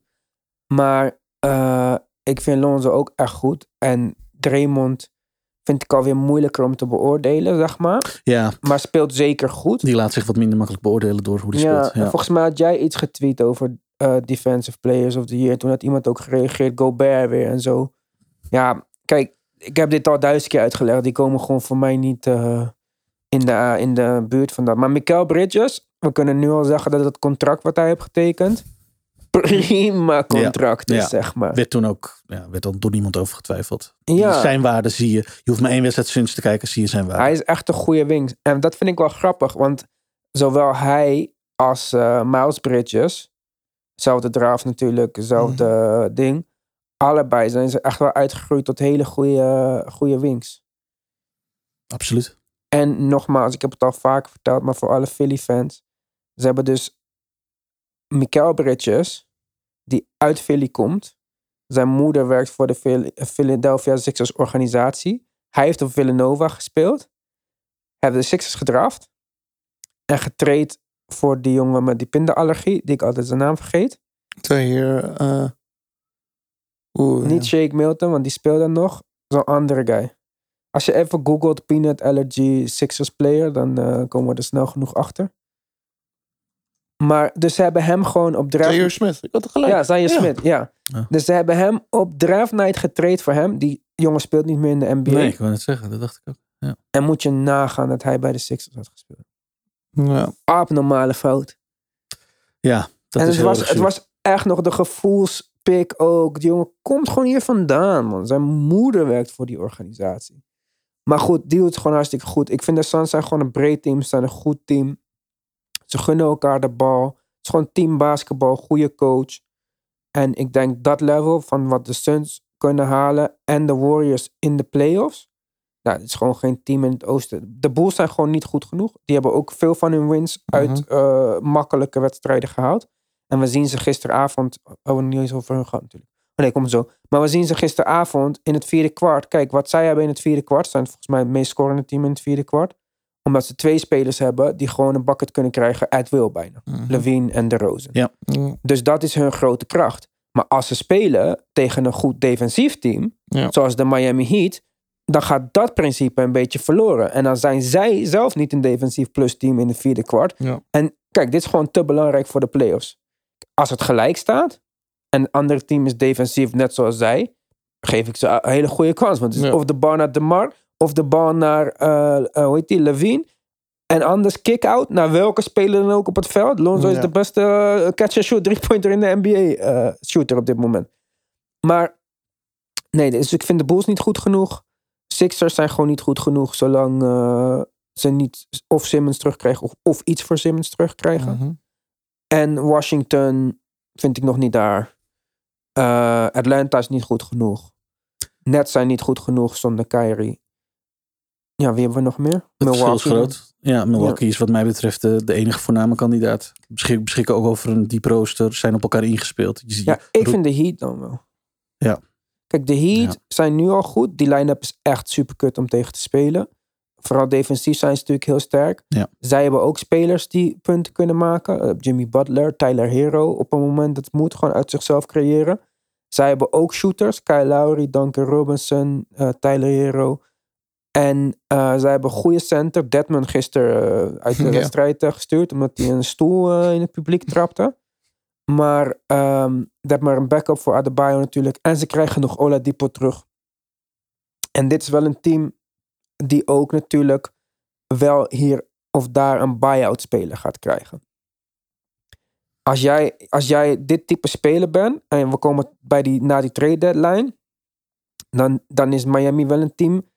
Maar eh, ik vind Lonzo ook echt goed. En Draymond vind ik alweer moeilijker om te beoordelen, zeg maar. Ja, Maar speelt zeker goed. die laat zich wat minder makkelijk beoordelen door hoe die ja, speelt. Ja. volgens mij had jij iets getweet over eh, Defensive Players of the Year. Toen had iemand ook gereageerd, Gobert weer en zo. Ja, kijk, ik heb dit al duizend keer uitgelegd. Die komen gewoon voor mij niet in, de, in de buurt van dat. Maar Mikael Bridges, we kunnen nu al zeggen dat het contract wat hij heeft getekend, prima contract is, ja. zeg maar. Werd toen ook, ja, werd dan door niemand over getwijfeld. Ja. Zijn waarde zie je. Je hoeft maar één wedstrijd Suns te kijken, zie je zijn waarde. Hij is echt een goede wing. En dat vind ik wel grappig, want zowel hij als eh Miles Bridges, hetzelfde draft natuurlijk, hetzelfde Mhm. ding, allebei zijn ze echt wel uitgegroeid tot hele goede, goede wings. Absoluut. En nogmaals, ik heb het al vaker verteld, maar voor alle Philly fans, ze hebben dus Mikael Bridges, die uit Philly komt, Zijn moeder werkt voor de Phil- Philadelphia Sixers organisatie. Hij heeft op Villanova gespeeld. Hebben de Sixers gedraft. En getraind voor die jongen met die pindaallergie, die ik altijd zijn naam vergeet. Twee hier. eh Oeh, Niet ja. Shake Milton, want die speelde nog. Zo'n andere guy. Als je even googelt peanut allergy Sixers player, dan eh, komen we er snel genoeg achter. Maar dus ze hebben hem gewoon op draft... Zaire Smith. Ik had het gelijk. Ja, Zaire Smith, ja. Ja. Dus ze hebben hem op draft night getraind voor hem. Die jongen speelt niet meer in de NBA. Nee, ik wou net zeggen, dat dacht ik ook. En moet je nagaan dat hij bij de Sixers had gespeeld. Ja. Abnormale fout. Ja, dat en is het heel was, het was echt nog de gevoelspik ook. Die jongen komt gewoon hier vandaan, man. Zijn moeder werkt voor die organisatie. Maar goed, die doet het gewoon hartstikke goed. Ik vind de Suns zijn gewoon een breed team. Ze zijn een goed team. Ze gunnen elkaar de bal. Het is gewoon team basketbal. Goede coach. En ik denk dat level van wat de Suns kunnen halen. En de Warriors in de playoffs. Nou, het is gewoon geen team in het oosten. De Bulls zijn gewoon niet goed genoeg. Die hebben ook veel van hun wins uit Mhm. eh, makkelijke wedstrijden gehaald. En we zien ze gisteravond. Oh, niet eens over hun gehad natuurlijk. Nee, kom zo. Maar we zien ze gisteravond in het vierde kwart. Kijk, wat zij hebben in het vierde kwart. Zijn volgens mij het meest scorende team in het vierde kwart. Omdat ze twee spelers hebben die gewoon een bucket kunnen krijgen. At will bijna. Mhm. Levine en De Rozen. Ja. Dus dat is hun grote kracht. Maar als ze spelen tegen een goed defensief team, Ja. zoals de Miami Heat, dan gaat dat principe een beetje verloren. En dan zijn zij zelf niet een defensief plus team in de vierde kwart. Ja. En kijk, dit is gewoon te belangrijk voor de playoffs. Als het gelijk staat en het andere team is defensief net zoals zij, geef ik ze een hele goede kans. Want het is Ja. of de bal naar DeMar of de bal naar, eh, eh, hoe heet die, Levine. En anders kick-out naar welke speler dan ook op het veld. Lonzo is de beste eh, catch-and-shoot drie-pointer in de NBA-shooter op dit moment. Maar nee, dus ik vind de Bulls niet goed genoeg. Sixers zijn gewoon niet goed genoeg zolang ze niet of Simmons terugkrijgen of, of iets voor Simmons terugkrijgen. Mhm. En Washington vind ik nog niet daar. Eh, Atlanta is niet goed genoeg. Nets zijn niet goed genoeg zonder Kyrie. Ja, wie hebben we nog meer? Het verschil is groot. Ja, Milwaukee is wat mij betreft de, de enige voorname kandidaat. Beschik, beschikken ook over een diep rooster. Zijn op elkaar ingespeeld. Je ziet, Ja, ik vind de Heat dan wel. Ja. Kijk, de Heat Ja. zijn nu al goed. Die line-up is echt super kut om tegen te spelen. Vooral defensief zijn ze natuurlijk heel sterk. Ja. Zij hebben ook spelers die punten kunnen maken. Eh, Jimmy Butler, Tyler Hero. Op een moment dat het moet, gewoon uit zichzelf creëren. Zij hebben ook shooters. Kyle Lowry, Duncan Robinson, eh, Tyler Hero. En eh, zij hebben een goede center. Deadman gisteren uit de <laughs> Ja. wedstrijd gestuurd. Omdat hij een stoel in het publiek trapte. Maar ehm dat maar een backup voor Adebayo natuurlijk. En ze krijgen nog Oladipo terug. En dit is wel een team die ook natuurlijk wel hier of daar een buy-out speler gaat krijgen. Als jij, als jij dit type speler bent en we komen bij die, na die trade deadline, dan, dan is Miami wel een team.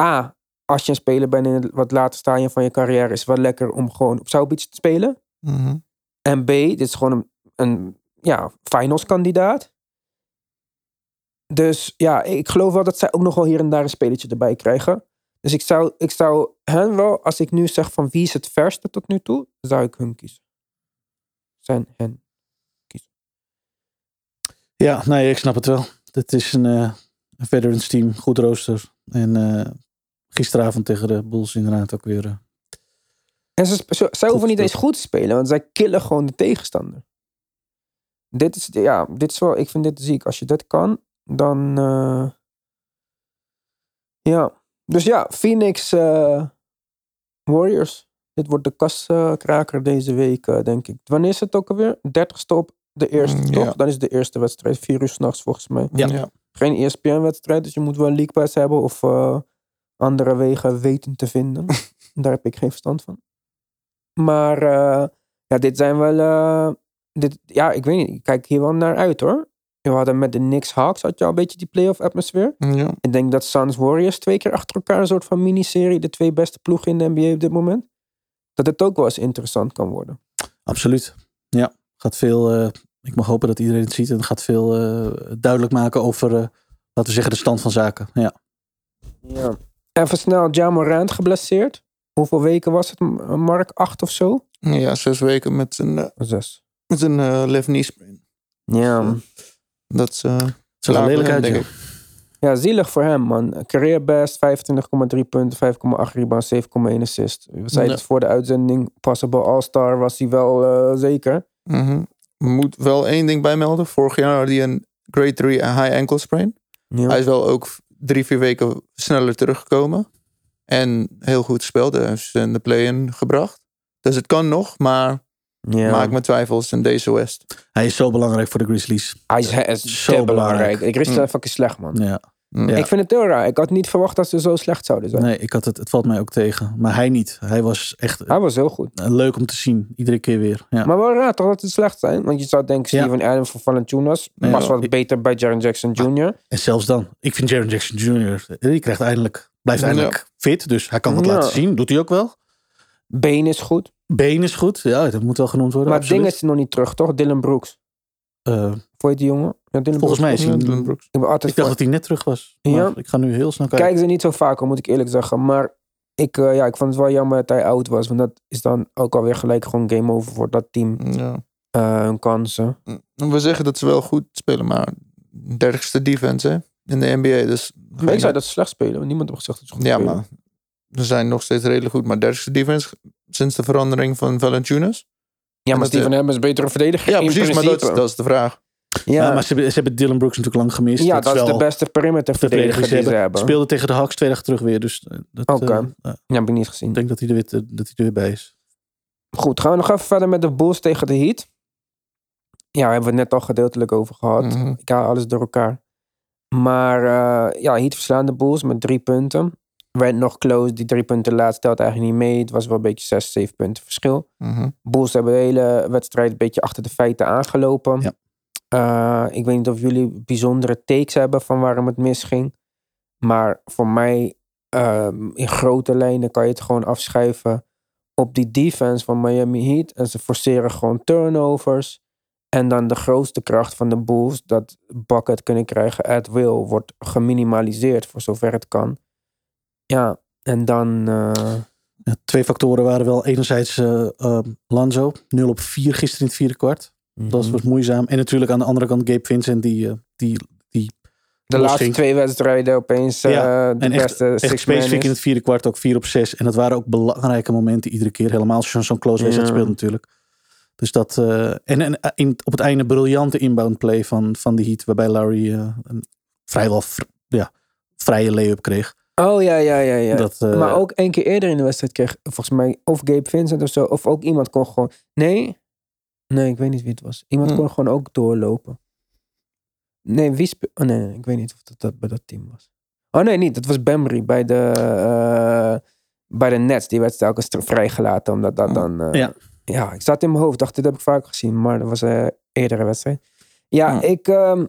A, als je een speler bent in het wat later stadium van je carrière, is het wel lekker om gewoon op South Beach te spelen. Mhm. En B, dit is gewoon een, een ja, finals kandidaat. Dus ja, ik geloof wel dat zij ook nog wel hier en daar een spelletje erbij krijgen. Dus ik zou, ik zou hen wel, als ik nu zeg van wie is het verste tot nu toe, zou ik hun kiezen. Zijn hen. Ja, nee, ik snap het wel. Het is een, eh, een veterans team, goed rooster. En eh, gisteravond tegen de Bulls inderdaad ook weer. eh, En ze, ze, zij hoeven niet eens goed te spelen, want zij killen gewoon de tegenstander. Dit is, ja, dit is wel, ik vind dit ziek. Als je dat kan, dan. eh, ja. Dus ja, Phoenix eh, Warriors. Dit wordt de kaskraker deze week, eh, denk ik. Wanneer is het ook alweer? 30ste op de eerste, Mm, toch? ja. Dan is de eerste wedstrijd. Vier uur s'nachts volgens mij. Ja. ja. Geen ESPN-wedstrijd, dus je moet wel een League Pass hebben of eh, andere wegen weten te vinden. <laughs> Daar heb ik geen verstand van. Maar eh, ja, dit zijn wel. eh, dit, ja, ik weet niet. Ik kijk hier wel naar uit hoor. We hadden met de Knicks Hawks had je al een beetje die playoff atmosfeer. ja. Ik denk dat Suns Warriors twee keer achter elkaar een soort van miniserie, de twee beste ploegen in de NBA op dit moment, dat het ook wel eens interessant kan worden. Absoluut. Ja, gaat veel. eh, ik mag hopen dat iedereen het ziet. En gaat veel eh, duidelijk maken over, eh, laten we zeggen, de stand van zaken. Ja, Ja. Even snel, Ja Morant geblesseerd. Hoeveel weken was het, Mark? Acht of zo? ja, zes weken met eh, Zes. met eh left knee sprain. Ja. Dat is, er Klaar lelijk uit, ja. denk ik. Ja, zielig voor hem, man. Career best, 25,3 punten, 5,8 rebounds, 7,1 assist. We zeiden het voor de uitzending. Possible All-Star was hij wel eh, zeker. Mhm. Moet wel één ding bijmelden. Vorig jaar had hij een grade 3 high ankle sprain. Ja. Hij is wel ook drie, vier weken sneller teruggekomen. En heel goed gespeeld. Hij is in de play-in gebracht. Dus het kan nog, maar ja. maak me twijfels in deze West. Hij is zo belangrijk voor de Grizzlies. Hij is, hij is Zo belangrijk. Ik wist Mm. dat fucking slecht, man. Ja. Mm. Ja. Ik vind het heel raar. Ik had niet verwacht dat ze zo slecht zouden zijn. Nee, ik had het, het valt mij ook tegen. Maar hij niet. Hij was echt Hij was heel goed. eh, leuk om te zien. Iedere keer weer. Ja. Maar wel raar toch dat ze slecht zijn? Want je zou denken Ja. Steven Adams voor Valanciunas Ja. was wat Ik- beter bij Jaren Jackson Jr. En zelfs dan. Ik vind Jaron Jackson Jr. Die krijgt eindelijk, blijft Ja. eindelijk fit. Dus hij kan wat Ja. laten zien. Doet hij ook wel. Been is goed. Been is goed. Ja, dat moet wel genoemd worden. maar absoluut. ding is nog niet terug, toch? Dylan Brooks. Eh, Vond je die jongen? Ja, Dylan volgens mij is hij... Ja, Dylan Brooks. Ik, ben altijd Ik dacht voor- dat hij net terug was. Maar Ja. Ik ga nu heel snel kijken. Kijken ze niet zo vaak, hoor, moet ik eerlijk zeggen. Maar ik, eh, ja, ik vond het wel jammer dat hij oud was. Want dat is dan ook alweer gelijk gewoon game over voor dat team. Ja. eh, hun kansen. We zeggen dat ze wel goed spelen, maar dertigste defense hè, in de NBA. Dus Maar ik zei dat ze slecht spelen. Want niemand heeft gezegd dat ze goed Ja, spelen. maar ze zijn nog steeds redelijk goed. Maar dertigste defense sinds de verandering van Valanciunas. Ja, maar Steven eh, Adams is betere verdediger. Ja, in precies. Maar dat, dat is de vraag. ja, maar ze, hebben- ze hebben Dylan Brooks natuurlijk lang gemist. ja, dat is de beste perimeter de verdediger die ze hebben. Speelde tegen de Hawks twee dagen terug weer. Dus eh, dat, Oké. eh, ja, Ja, heb ik niet gezien. ik denk dat hij, er weer, dat hij er weer bij is. Goed, gaan we nog even verder met de Bulls tegen de Heat. Ja, daar hebben we het net al gedeeltelijk over gehad. Mhm. Ik haal alles door elkaar. Maar uh, ja, Heat verslaan de Bulls met drie punten. Werd nog close. Die drie punten laatst telt eigenlijk niet mee. Het was wel een beetje zes, zeven punten verschil. Mhm. Bulls hebben de hele wedstrijd een beetje achter de feiten aangelopen. Ja. Uh, ik weet niet of jullie bijzondere takes hebben van waarom het misging. Maar voor mij, uh, in grote lijnen, kan je het gewoon afschuiven op die defense van Miami Heat. En ze forceren gewoon turnovers. En dan de grootste kracht van de Bulls, dat bucket kunnen krijgen at will, wordt geminimaliseerd voor zover het kan. Ja, en dan... Ja, twee factoren waren wel enerzijds uh, uh, Lanzo, 0 op 4 gisteren in het vierde kwart. Mm -hmm. Dat was moeizaam. En natuurlijk aan de andere kant Gabe Vincent, die, uh, die, die de laatste ging. twee wedstrijden opeens ja, uh, de en beste echt, echt specifiek in het vierde kwart ook 4 op 6. En dat waren ook belangrijke momenten iedere keer. Helemaal als je zo'n close wedstrijd ja. speelt natuurlijk. Dus dat, uh, en, en in, op het einde briljante inbound play van, van de Heat, waarbij Larry uh, een vrijwel ja, vrije lay-up kreeg. Oh ja, ja, ja. ja. Dat, uh, maar ook één keer eerder in de wedstrijd kreeg volgens mij of Gabe Vincent of zo, of ook iemand kon gewoon. Nee, nee, ik weet niet wie het was. Iemand Hm. kon gewoon ook doorlopen. Nee, wie spe- oh, nee, nee, ik weet niet of dat, dat bij dat team was. Oh nee, niet. Dat was Bembry bij de, uh, bij de Nets. Die werd telkens vrijgelaten, omdat dat dan. Uh, ja. ja, ik zat in mijn hoofd. Dacht, dit heb ik vaak gezien, maar dat was een eerdere wedstrijd. Ja, Ja. ik. Um,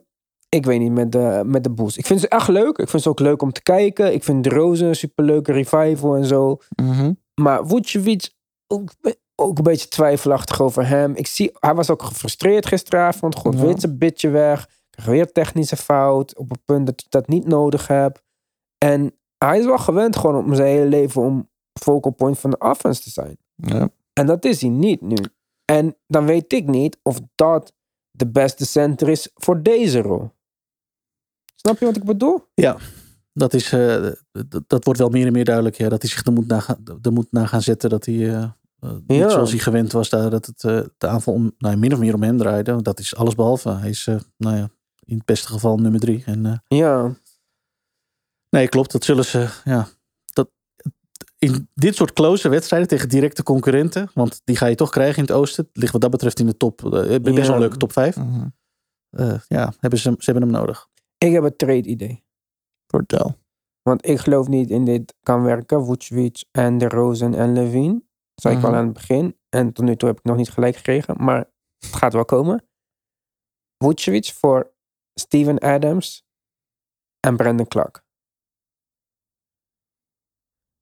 ik weet niet, met de, met de Bulls. Ik vind ze echt leuk. Ik vind ze ook leuk om te kijken. Ik vind Rozen een superleuke revival en zo. Mm -hmm. Maar Vucevic, ook, ook een beetje twijfelachtig over hem. Ik zie, hij was ook gefrustreerd gisteravond. Gewoon Ja. weer zijn bitje weg. Kreeg weer technische fout. Op een punt dat je dat niet nodig hebt. En hij is wel gewend gewoon om zijn hele leven om focal point van de offense te zijn. Ja. En dat is hij niet nu. En dan weet ik niet of dat de beste center is voor deze rol. Snap je wat ik bedoel? Ja, dat, is, uh, dat, wordt wel meer en meer duidelijk. Ja, dat hij zich er moet naar gaan, er moet naar gaan zetten. Dat hij uh, niet Ja. zoals hij gewend was. Daar, dat het uh, de aanval om, nou, min of meer om hem draaide. Dat is alles behalve. Hij is nou ja, in het beste geval nummer drie. En, ja. Nee, klopt. Dat zullen ze. Ja, dat, in dit soort close wedstrijden tegen directe concurrenten. Want die ga je toch krijgen in het oosten. Ligt wat dat betreft in de top. best wel Ja. een leuke top 5. Mm -hmm. ja, hebben ze, ze hebben hem nodig. Ik heb een trade idee. Vertel. Want ik geloof niet in dit kan werken. Vucevic en de Rosen en Levine. Dat zei ik al Mhm. aan het begin. En tot nu toe heb ik nog niet gelijk gekregen. Maar het gaat wel komen. Vucevic voor Steven Adams en Brandon Clark.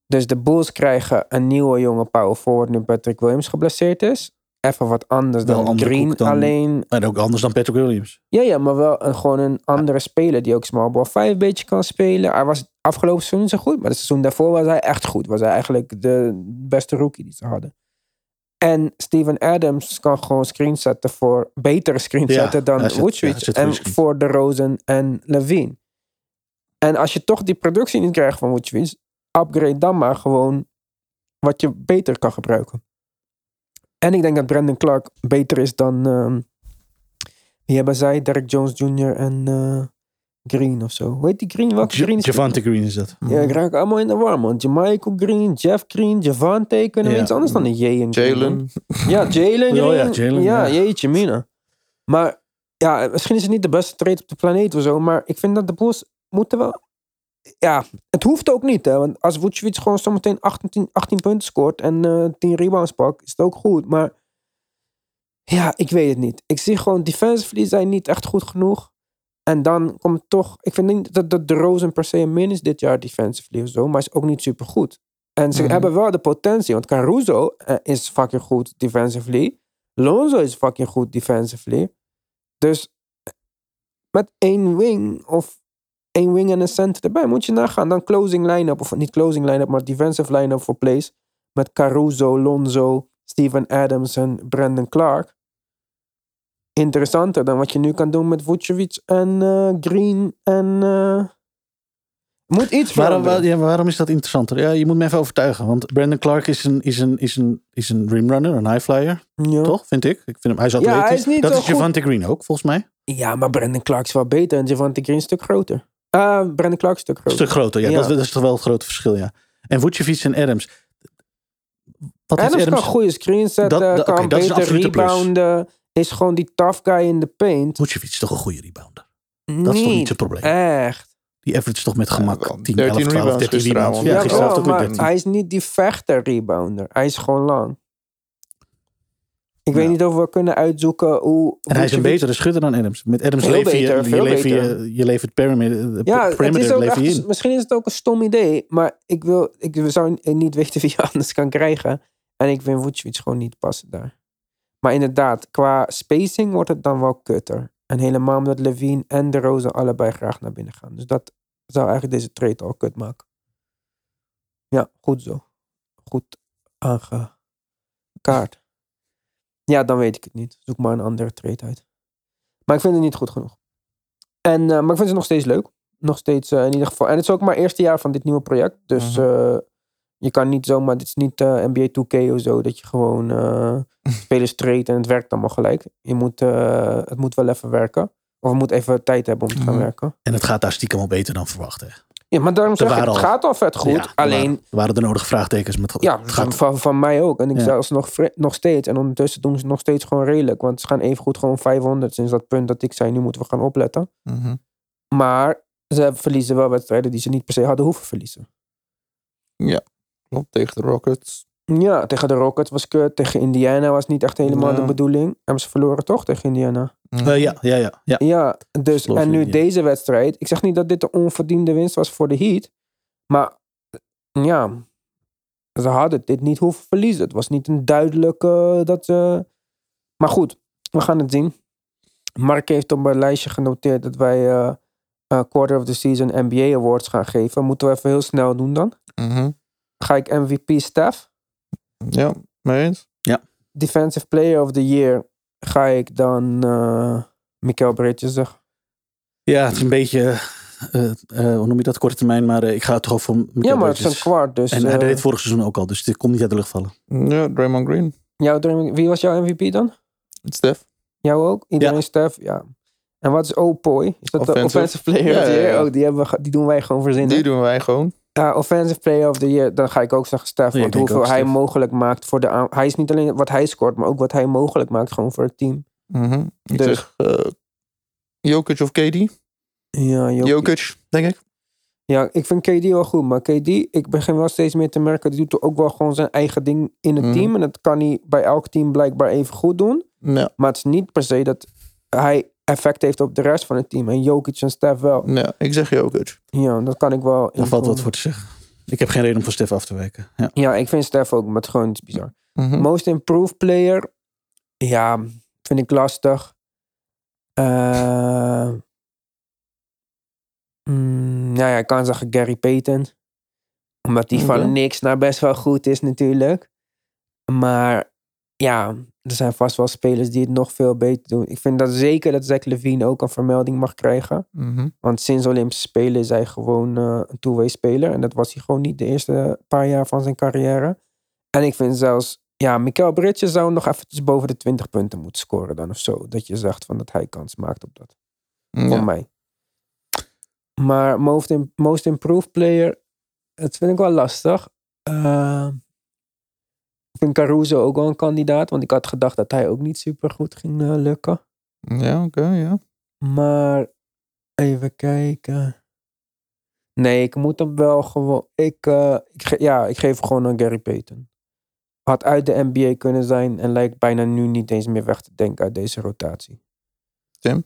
Dus de Bulls krijgen een nieuwe jonge power forward nu Patrick Williams geblesseerd is. Even wat anders Wel dan Green dan- alleen. En ook anders dan Patrick Williams. Ja, ja, maar wel een, gewoon een andere speler die ook small ball 5 een beetje kan spelen. Hij was afgelopen seizoen zo goed, maar het seizoen daarvoor was hij echt goed. Was hij eigenlijk de beste rookie die ze hadden. En Steven Adams kan gewoon screensetten voor betere screensetten Ja, dan ja, zet en voor de Rosen en Levine. En als je toch die productie niet krijgt van Vucevic, upgrade dan maar gewoon wat je beter kan gebruiken. En ik denk dat Brandon Clark beter is dan. ehm wie hebben zij? Derek Jones Jr. en eh, Green of zo. Hoe heet die Green? Welke Ja- Green is Javante Green is dat. Ja, ik raak allemaal in de war, man. Jamichael Green, Jeff Green, Javante. Kunnen we Ja. iets anders dan een J en? Jalen. Ja, <laughs> Jalen Oh ja, Jalen, Ja, ja. jeetje mina. Maar ja, misschien is het niet de beste trade op de planeet of zo. Maar ik vind dat de Bulls moeten wel... Ja, het hoeft ook niet, hè. Want als Vucevic gewoon zometeen 18, 18 punten scoort en eh 10 rebounds pakt, is het ook goed. Maar ja, ik weet het niet. Ik zie gewoon defensively zijn niet echt goed genoeg. En dan komt toch... Ik vind niet dat, dat de Rosen per se een min is dit jaar defensively of zo. Maar is ook niet super goed. En ze Mhm. hebben wel de potentie. Want Caruso eh, is fucking goed defensively. Lonzo is fucking goed defensively. Dus met één wing of één wing en een center erbij moet je nagaan. Dan closing line-up, of niet closing line-up, maar defensive line-up voor plays. Met Caruso, Lonzo, Steven Adams en Brandon Clark. Interessanter dan wat je nu kan doen met Vucevic en eh, Green en... eh, moet iets Waarom, waar- ja, waarom is dat interessanter? Ja, je moet me even overtuigen. Want Brandon Clark is een, is een, is een, is een rimrunner, een highflyer. Ja. Toch, vind ik? ik vind hem, hij is Ja, atletisch. hij is niet dat is Javante Green ook, volgens mij. Ja, maar Brandon Clark is wel beter en Javante Green een stuk groter. Ah, Brandon Clark is een stuk groter. stuk groter, ja. Ja. Dat, dat is toch wel het grote verschil, ja. En Vucevic en Adams. Wat Adams, Adams... kan goede screen zetten, Dat- dat- kan oké, dat is beter absolute plus. rebounden. Is gewoon die tough guy in de paint. Vucevic is toch een goede rebounder? Dat is toch niet het probleem? echt. Die average toch met gemak wel 10, 13 11, 12, rebounds 13 rebounds. Ja, Ja, ook met maar 13. hij is niet die vechter rebounder. Hij is gewoon lang. Ik weet niet of we kunnen uitzoeken hoe... En hij is een betere schudder dan Adams. Met Adams lever je, je, je, je levert perimeter, Ja, het perimeter is ook echt, in. misschien is het ook een stom idee, maar ik, wil, ik zou niet weten wie je anders kan krijgen. En ik vind Vucevic gewoon niet passen daar. Maar inderdaad, qua spacing wordt het dan wel kutter. En helemaal omdat Levine en de Rozen allebei graag naar binnen gaan. Dus dat zou eigenlijk deze trade al kut maken. Ja, goed zo. Goed aangekaart. Ja, dan weet ik het niet. Zoek maar een andere trade uit. Maar ik vind het niet goed genoeg. En, eh, maar ik vind het nog steeds leuk. Nog steeds eh, in ieder geval. En het is ook maar het eerste jaar van dit nieuwe project. Dus Mhm. eh, je kan niet zomaar... Dit is niet NBA 2K of zo. Dat je gewoon eh, <laughs> spelers treedt en het werkt allemaal gelijk. Je moet, eh, het moet wel even werken. Of je moet even tijd hebben om te gaan Mhm. werken. En het gaat daar stiekem al beter dan verwacht. Hè. Ja, maar daarom zeg ik, het al- gaat al vet goed. Ja, alleen, waren- er waren de nodige vraagtekens. Met, ja, het gaat, van, van mij ook. En ik Ja. zelfs nog, nog steeds. En ondertussen doen ze nog steeds gewoon redelijk. Want ze gaan evengoed gewoon 500 sinds dat punt dat ik zei, nu moeten we gaan opletten. Mhm. Maar ze verliezen wel wedstrijden die ze niet per se hadden hoeven verliezen. Klopt, tegen de Rockets. Ja, tegen de Rockets was kut. Tegen Indiana was niet echt helemaal Ja. de bedoeling. Hebben ze verloren toch tegen Indiana? Eh, ja, ja, ja, ja. Ja, dus en nu ja. deze wedstrijd. Ik zeg niet dat dit een onverdiende winst was voor de Heat. Maar ja, ze hadden dit niet hoeven verliezen. Het was niet een duidelijke dat ze... Maar goed, we gaan het zien. Mark heeft op een lijstje genoteerd dat wij eh, eh, Quarter of the Season NBA Awards gaan geven. Moeten we even heel snel doen dan. Mhm. Ga ik MVP Steph. Ja, mee eens? Defensive Player of the Year ga ik dan eh Mikael Bridges zeggen. ja, het is een beetje, eh, eh, hoe noem je dat, korte termijn. Maar ik ga het toch voor Michael Ja, maar het is een kwart. Dus, En hij deed het vorig seizoen ook al, dus dit komt niet uit de lucht vallen. Ja, Draymond Green. jouw Draymond- wie was jouw MVP dan? Stef. Jou ook? Iedereen Ja. Stef? Ja. En wat is Opoy? Is dat de Offensive. Offensive Player Ja. Oh, die, hebben we, die doen wij gewoon verzinnen. Die doen wij gewoon. Ja, Offensive Player of the Year, dan ga ik ook zeggen Stef. Want hoeveel hij Steph. mogelijk maakt voor de aan- Hij is niet alleen wat hij scoort, maar ook wat hij mogelijk maakt gewoon voor het team. Mhm. Ik Dus- zeg eh, Jokic of KD? Ja, Jokic. Jokic, denk ik. Ja, ik vind KD wel goed. Maar KD, ik begin wel steeds meer te merken, die doet ook wel gewoon zijn eigen ding in het Mhm. team. En dat kan hij bij elk team blijkbaar even goed doen. Ja, Maar het is niet per se dat hij effect heeft op de rest van het team. En Jokic en Stef wel. ja, ik zeg Jokic. Ja, dat kan ik wel. Daar valt wat voor te zeggen. Ik heb geen reden om voor Stef af te wijken. Ja. Ja, ik vind Stef ook, maar het is gewoon iets bizar. Mhm. Most improved player. Ja, vind ik lastig. Eh <laughs> mm, nou ja, ik kan zeggen Gary Payton. Omdat die van niks naar best wel goed is natuurlijk. Maar ja, er zijn vast wel spelers die het nog veel beter doen. Ik vind dat zeker dat Zach Levine ook een vermelding mag krijgen. Mhm. Want sinds Olympische Spelen is hij gewoon eh, een two-way speler. En dat was hij gewoon niet de eerste paar jaar van zijn carrière. En ik vind zelfs, ja, Mikael Bridges zou nog eventjes boven de 20 punten moeten scoren dan of zo. Dat je zegt van dat hij kans maakt op dat. Ja. Voor mij. Maar most, most improved player, dat vind ik wel lastig. Eh, ik vind Caruso ook wel een kandidaat. Want ik had gedacht dat hij ook niet super goed ging eh, lukken. Ja, oké, ja. Maar even kijken. Nee, ik moet hem wel gewoon. Ik, eh, ik, ge- ja, ik geef gewoon aan Gary Payton. Had uit de NBA kunnen zijn en lijkt bijna nu niet eens meer weg te denken uit deze rotatie. Eh,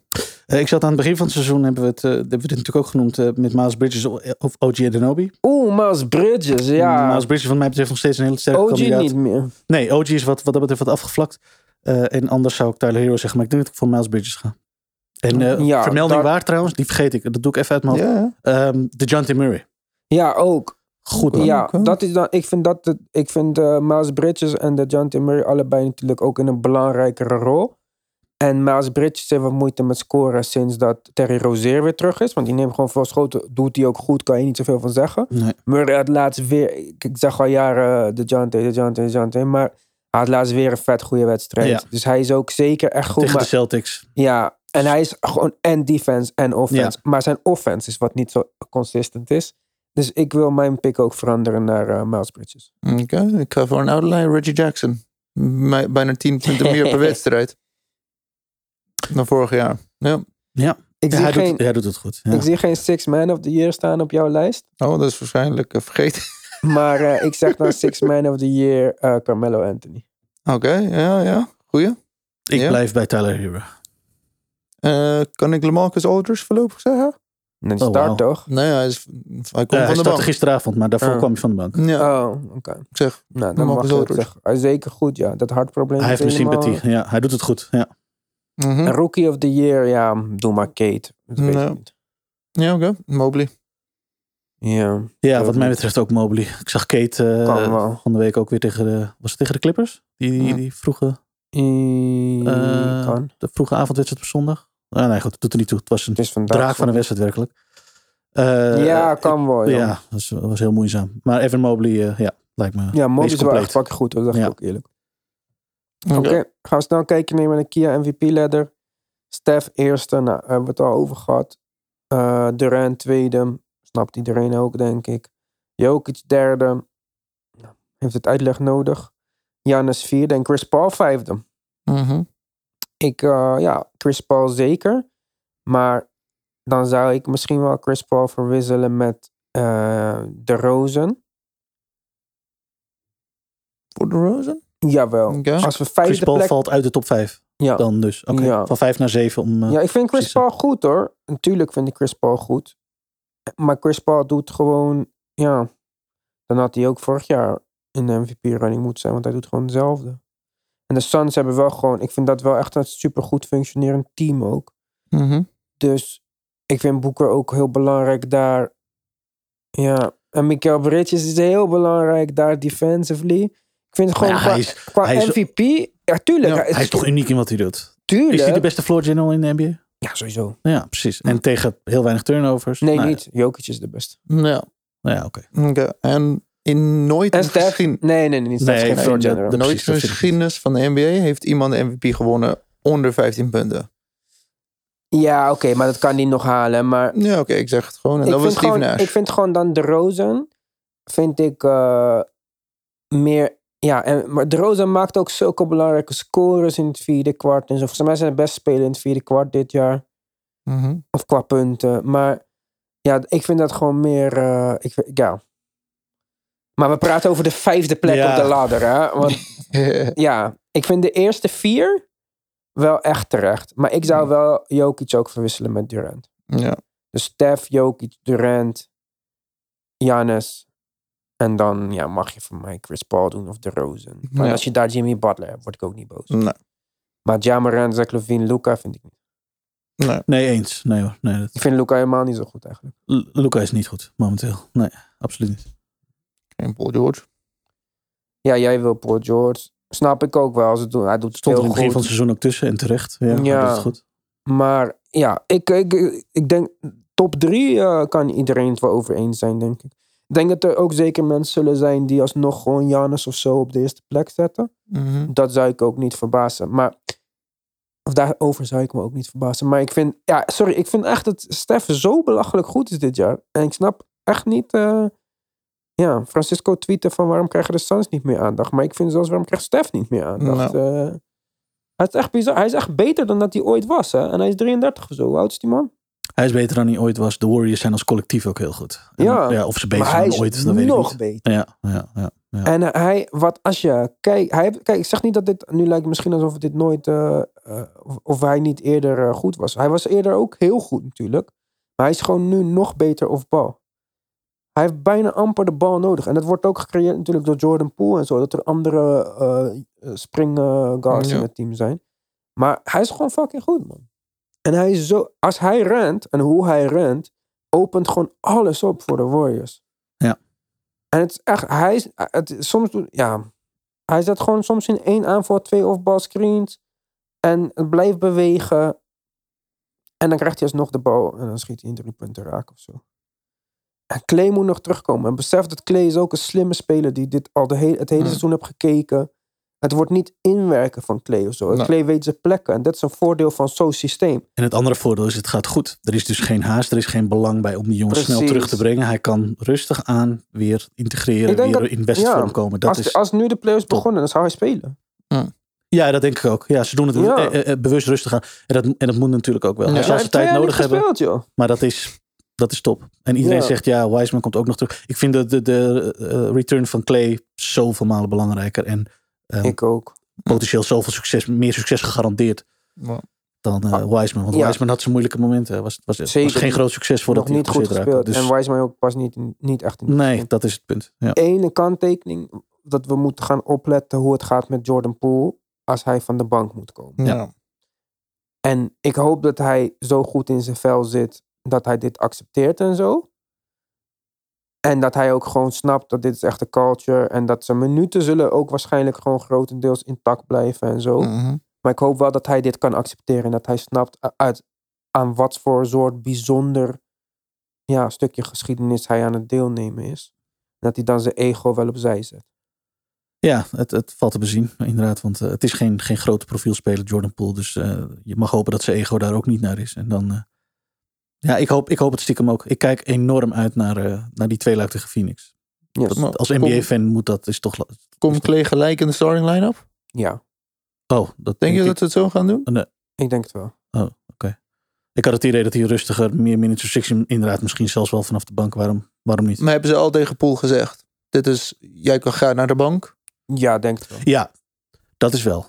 ik zat aan het begin van het seizoen, hebben we het, eh, hebben we dit natuurlijk ook genoemd, eh, met Miles Bridges of OG Adenobi. Oeh, Miles Bridges, ja. Miles Bridges van mij betreft nog steeds een hele sterke OG kandidaat. niet meer. Nee, OG is wat, wat dat betreft wat afgevlakt. Eh, en anders zou ik Tyler Hero zeggen, maar ik denk dat ik voor Miles Bridges ga. En eh, Ja, vermelding daar- waar trouwens, die vergeet ik. Dat doe ik even uit mijn hoofd. Ehm, de John Murray. Ja, ook. Goed man. Ja, dat is dan, ik vind, dat, het- ik vind eh, Miles Bridges en de John T. Murray allebei natuurlijk ook in een belangrijkere rol. En Miles Bridges heeft wat moeite met scoren sinds dat Terry Rozier weer terug is. Want die neemt gewoon veel schoten. Doet hij ook goed, kan je niet zoveel van zeggen. Nee. Murray had laatst weer, ik, zeg al jaren de T, de T, de T. Maar hij had laatst weer een vet goede wedstrijd. Ja. Dus hij is ook zeker echt goed. Tegen maar- de Celtics. ja, en hij is gewoon en defense en offense. Maar zijn offense is wat niet zo consistent is. Dus ik wil mijn pick ook veranderen naar eh, Miles Bridges. Oké, ik ga voor een outlier Reggie Jackson. Bijna 10 punten meer per <laughs> wedstrijd. Dan vorig jaar. Ja. Ja, Ik, Ja, zie hij, geen, doet, hij doet het goed. Ja. ik zie geen Six Man of the Year staan op jouw lijst. Oh, dat is waarschijnlijk eh, vergeten. <laughs> Maar eh, ik zeg dan Six Man of the Year eh, Carmelo Anthony. Oké, ja, ja. Goeie. ik ja. blijf bij Tyler Hero. Eh, kan ik Lamarcus Aldridge voorlopig zeggen? Een Oh, start toch? Nee, hij, is, hij komt hij van de bank. gisteravond, maar daarvoor kwam hij van de bank. Ja, Oh, oké. ik zeg. Nou, dan Marcus mag Aldridge. zeker goed, ja. Dat hartprobleem Hij heeft mijn sympathie. Ja, hij doet het goed. Ja. Mhm. Rookie of the Year, ja, doe maar Kate. Dat weet Ja. ik niet. Ja, oké. Mobley. Ja. Ja, wat mij betreft ook Mobley. Ik zag Kate eh van de week ook weer tegen de... Was het tegen de Clippers? Die, die, die vroege, I- eh, kan. de vroege avondwedstrijd op zondag. Ah, nee, goed, dat doet er niet toe. Het was een Het vandaag. draak van een wedstrijd werkelijk. Eh, Ja, kan wel. Ja, Ja, dat was, was heel moeizaam. Maar Evan Mobley, eh, ja, lijkt me ja Mobley is wel echt fucking goed. Dat zeg ik ook eerlijk. Oké, gaan we snel kijken nemen naar de Kia MVP-ladder. Steph eerste, nou, hebben we het al over gehad. Eh Durant tweede, snapt iedereen ook, denk ik. Jokic derde, Nou, heeft het uitleg nodig. Giannis vierde en Chris Paul vijfde. Mhm. Ik, eh, ja, Chris Paul zeker. Maar dan zou ik misschien wel Chris Paul verwisselen met eh de Rozen. Voor de Rosen? Jawel. Oké. Als we Chris Paul plek... valt uit de top 5 Ja. dan dus. Oké, Ja. van 5 naar 7 om... eh, ja, ik vind Chris. Paul goed hoor. Natuurlijk vind ik Chris Paul goed. Maar Chris Paul doet gewoon... Ja, dan had hij ook vorig jaar in de MVP-running moeten zijn. Want hij doet gewoon hetzelfde. En de Suns hebben wel gewoon... Ik vind dat wel echt een supergoed functionerend team ook. Mhm. Dus ik vind Boeker ook heel belangrijk daar. Ja, en Mikael Bridges is heel belangrijk daar defensively. Ik vind het gewoon ja, qua, hij is- qua hij is- MVP... Ja, tuurlijk. Ja, Hij is toch uniek in wat hij doet. Tuurlijk. Is hij de beste floor general in de NBA? Ja, sowieso. Ja, precies. En tegen heel weinig turnovers. Nee, Nou, niet. Jokic is de beste. Ja, Nou ja, oké. oké. En in nooit En Steph? geschien- Nee, nee, nee. Niet Steph Nee, geen floor nooit precies, de vind ik geschiedenis van de NBA heeft iemand de MVP gewonnen onder 15 punten. Ja, oké, maar dat kan hij nog halen. Maar Ja, oké, ik zeg het gewoon. En ik, dat was Steve gewoon, Nash. ik vind gewoon dan de Rozen... Vind ik eh, meer... Ja, en, maar de maakt ook zulke belangrijke scores in het vierde kwart. En zo. Volgens mij zijn de beste spelers in het vierde kwart dit jaar. Mhm. Of qua punten. Maar ja, ik vind dat gewoon meer... eh, ik, ja. Maar we praten over de vijfde plek Ja. op de ladder. Hè? Want <laughs> ja, ik vind de eerste vier wel echt terecht. Maar ik zou wel Jokic ook verwisselen met Durant. ja. Dus Steph, Jokic, Durant, Giannis. En dan ja, mag je voor mij Chris Paul doen of de Rosen. Maar Ja. als je daar Jimmy Butler hebt, word ik ook niet boos. Nee. Maar Jamarant, Zach Levine, Luca vind ik niet. Nee. Nee, eens. Nee hoor. Nee, dat... Ik vind Luca helemaal niet zo goed eigenlijk. L- Luca is niet goed, momenteel. Nee, absoluut niet. Geen Paul George. Ja, jij wil Paul George. Snap ik ook wel. Als het, doen- hij doet het Stond er heel in het begin van het seizoen ook tussen en terecht. Ja, Ja. het goed. Maar ja, ik, ik, ik denk top drie eh, kan iedereen het wel over eens zijn, denk ik. Ik denk dat er ook zeker mensen zullen zijn die alsnog gewoon Janus of zo op de eerste plek zetten. Mhm. Dat zou ik ook niet verbazen. Maar, of daarover zou ik me ook niet verbazen. Maar ik vind, ja, sorry, ik vind echt dat Stef zo belachelijk goed is dit jaar. En ik snap echt niet, eh, ja, Francisco tweette van waarom krijgen de Suns niet meer aandacht. Maar ik vind zelfs waarom krijgt Stef niet meer aandacht. Eh, hij is echt bizar. Hij is echt beter dan dat hij ooit was. Hè? En hij is 33 of zo. Hoe oud is die man? Hij is beter dan hij ooit was. De Warriors zijn als collectief ook heel goed. En, Ja. of ze beter zijn is dan ooit, dat weet ik nog niet. beter. Ja, ja, ja. ja. En eh, hij, wat als je, kijk, hij, heeft- kijk, ik zeg niet dat dit, nu lijkt het misschien alsof dit nooit, eh, eh, of, of hij niet eerder goed was. Hij was eerder ook heel goed natuurlijk. Maar hij is gewoon nu nog beter op bal. Hij heeft bijna amper de bal nodig. En dat wordt ook gecreëerd natuurlijk door Jordan Poole en zo. Dat er andere eh spring guards Ja. in het team zijn. Maar hij is gewoon fucking goed, man. En hij is zo, als hij rent en hoe hij rent, opent gewoon alles op voor de Warriors. Ja. En het is echt, hij is, het, soms, ja, hij zet gewoon soms in één aanval twee off-ball screens. En het blijft bewegen. En dan krijgt hij alsnog de bal en dan schiet hij in drie punten raak of zo. En Clay moet nog terugkomen. En besef dat Clay is ook een slimme speler die dit al de he- het hele Mm. seizoen heeft gekeken. Het wordt niet inwerken van Clay of zo. Clay weet zijn plekken. En dat is een voordeel van zo'n systeem. En het andere voordeel is, het gaat goed. Er is dus geen haast, er is geen belang bij om die jongens snel terug te brengen. Hij kan rustig aan weer integreren, weer dat- in bestvorm ja, komen. Dat Als, is, als nu de playoffs top. begonnen, dan zou hij spelen. ja, dat denk ik ook. Ja, ze doen het Ja. eh, eh, eh, bewust rustig aan. En dat, en dat moet natuurlijk ook wel. Ja. Als Hij ze tijd nodig hebben. gespeeld, joh. Maar dat is, dat is top. En iedereen Ja. zegt, ja, Wiseman komt ook nog terug. Ik vind de, de, de return van Clay zoveel malen belangrijker. En eh, Ik ook. potentieel zoveel succes, meer succes gegarandeerd Ja. dan eh Wiseman. Want Ja. Wiseman had zijn moeilijke momenten. Was, was, geen groot succes voordat Nog hij niet goed gespeeld. Dus, En Wiseman ook pas niet, niet echt in nee, dat is het punt. Ja. Ene kanttekening dat we moeten gaan opletten hoe het gaat met Jordan Poole als hij van de bank moet komen. Ja. En ik hoop dat hij zo goed in zijn vel zit dat hij dit accepteert en zo. En dat hij ook gewoon snapt dat dit is echt een culture. En dat zijn minuten zullen ook waarschijnlijk gewoon grotendeels intact blijven en zo. Mhm. Maar ik hoop wel dat hij dit kan accepteren. En dat hij snapt uit, aan wat voor soort bijzonder ja, stukje geschiedenis hij aan het deelnemen is. En dat hij dan zijn ego wel opzij zet. Ja, het, het valt te bezien, inderdaad. Want eh, het is geen, geen grote profielspeler, Jordan Poole. Dus eh, je mag hopen dat zijn ego daar ook niet naar is. En dan, eh, ja, ik hoop, ik hoop het stiekem ook. Ik kijk enorm uit naar, eh, naar die tweeluik tegen Phoenix. Yes. Dat, Maar als NBA-fan moet dat is toch. Komt Clay gelijk in de starting line-up? Ja, Oh, dat Denk je ik. dat ze het zo gaan doen? ik denk het wel. Ik had het idee dat hij rustiger, meer minutes restriction, inderdaad, misschien zelfs wel vanaf de bank. Waarom, waarom niet? Maar hebben ze al tegen Poel gezegd? Dit is, jij kan gaan naar de bank. Ja, denk het wel. Ja, dat is wel.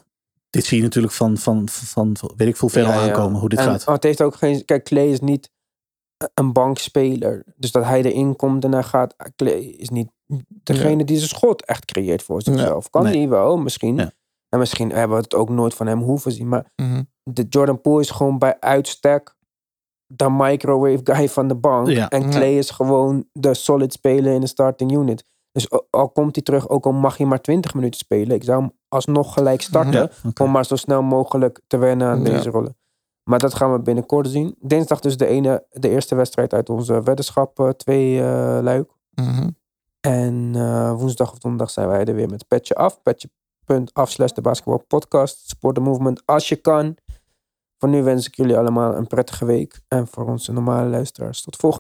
Dit zie je natuurlijk van, van, van, van weet ik veel, ver Ja, al ja. aankomen hoe dit en, gaat. oh, het heeft ook geen. Kijk, Clay is niet een bankspeler. Dus dat hij erin komt en hij gaat. Clay is niet degene die zijn schot echt creëert voor zichzelf. Kan Nee. hij wel, misschien. Ja. En misschien hebben we het ook nooit van hem hoeven zien. Maar Mhm. de Jordan Poole is gewoon bij uitstek de microwave guy van de bank. En Clay is gewoon de solid speler in de starting unit. Dus al komt hij terug, ook al mag hij maar 20 minuten spelen. Ik zou hem alsnog gelijk starten. Om maar zo snel mogelijk te wennen aan deze rollen. Maar dat gaan we binnenkort zien. Dinsdag dus de, ene, de eerste wedstrijd uit onze weddenschap eh, twee eh, luik. Mhm. En eh, woensdag of donderdag zijn wij er weer met Petje Af. Petje.af slash de basketball podcast. Support the movement als je kan. Voor nu wens ik jullie allemaal een prettige week. En voor onze normale luisteraars tot volgende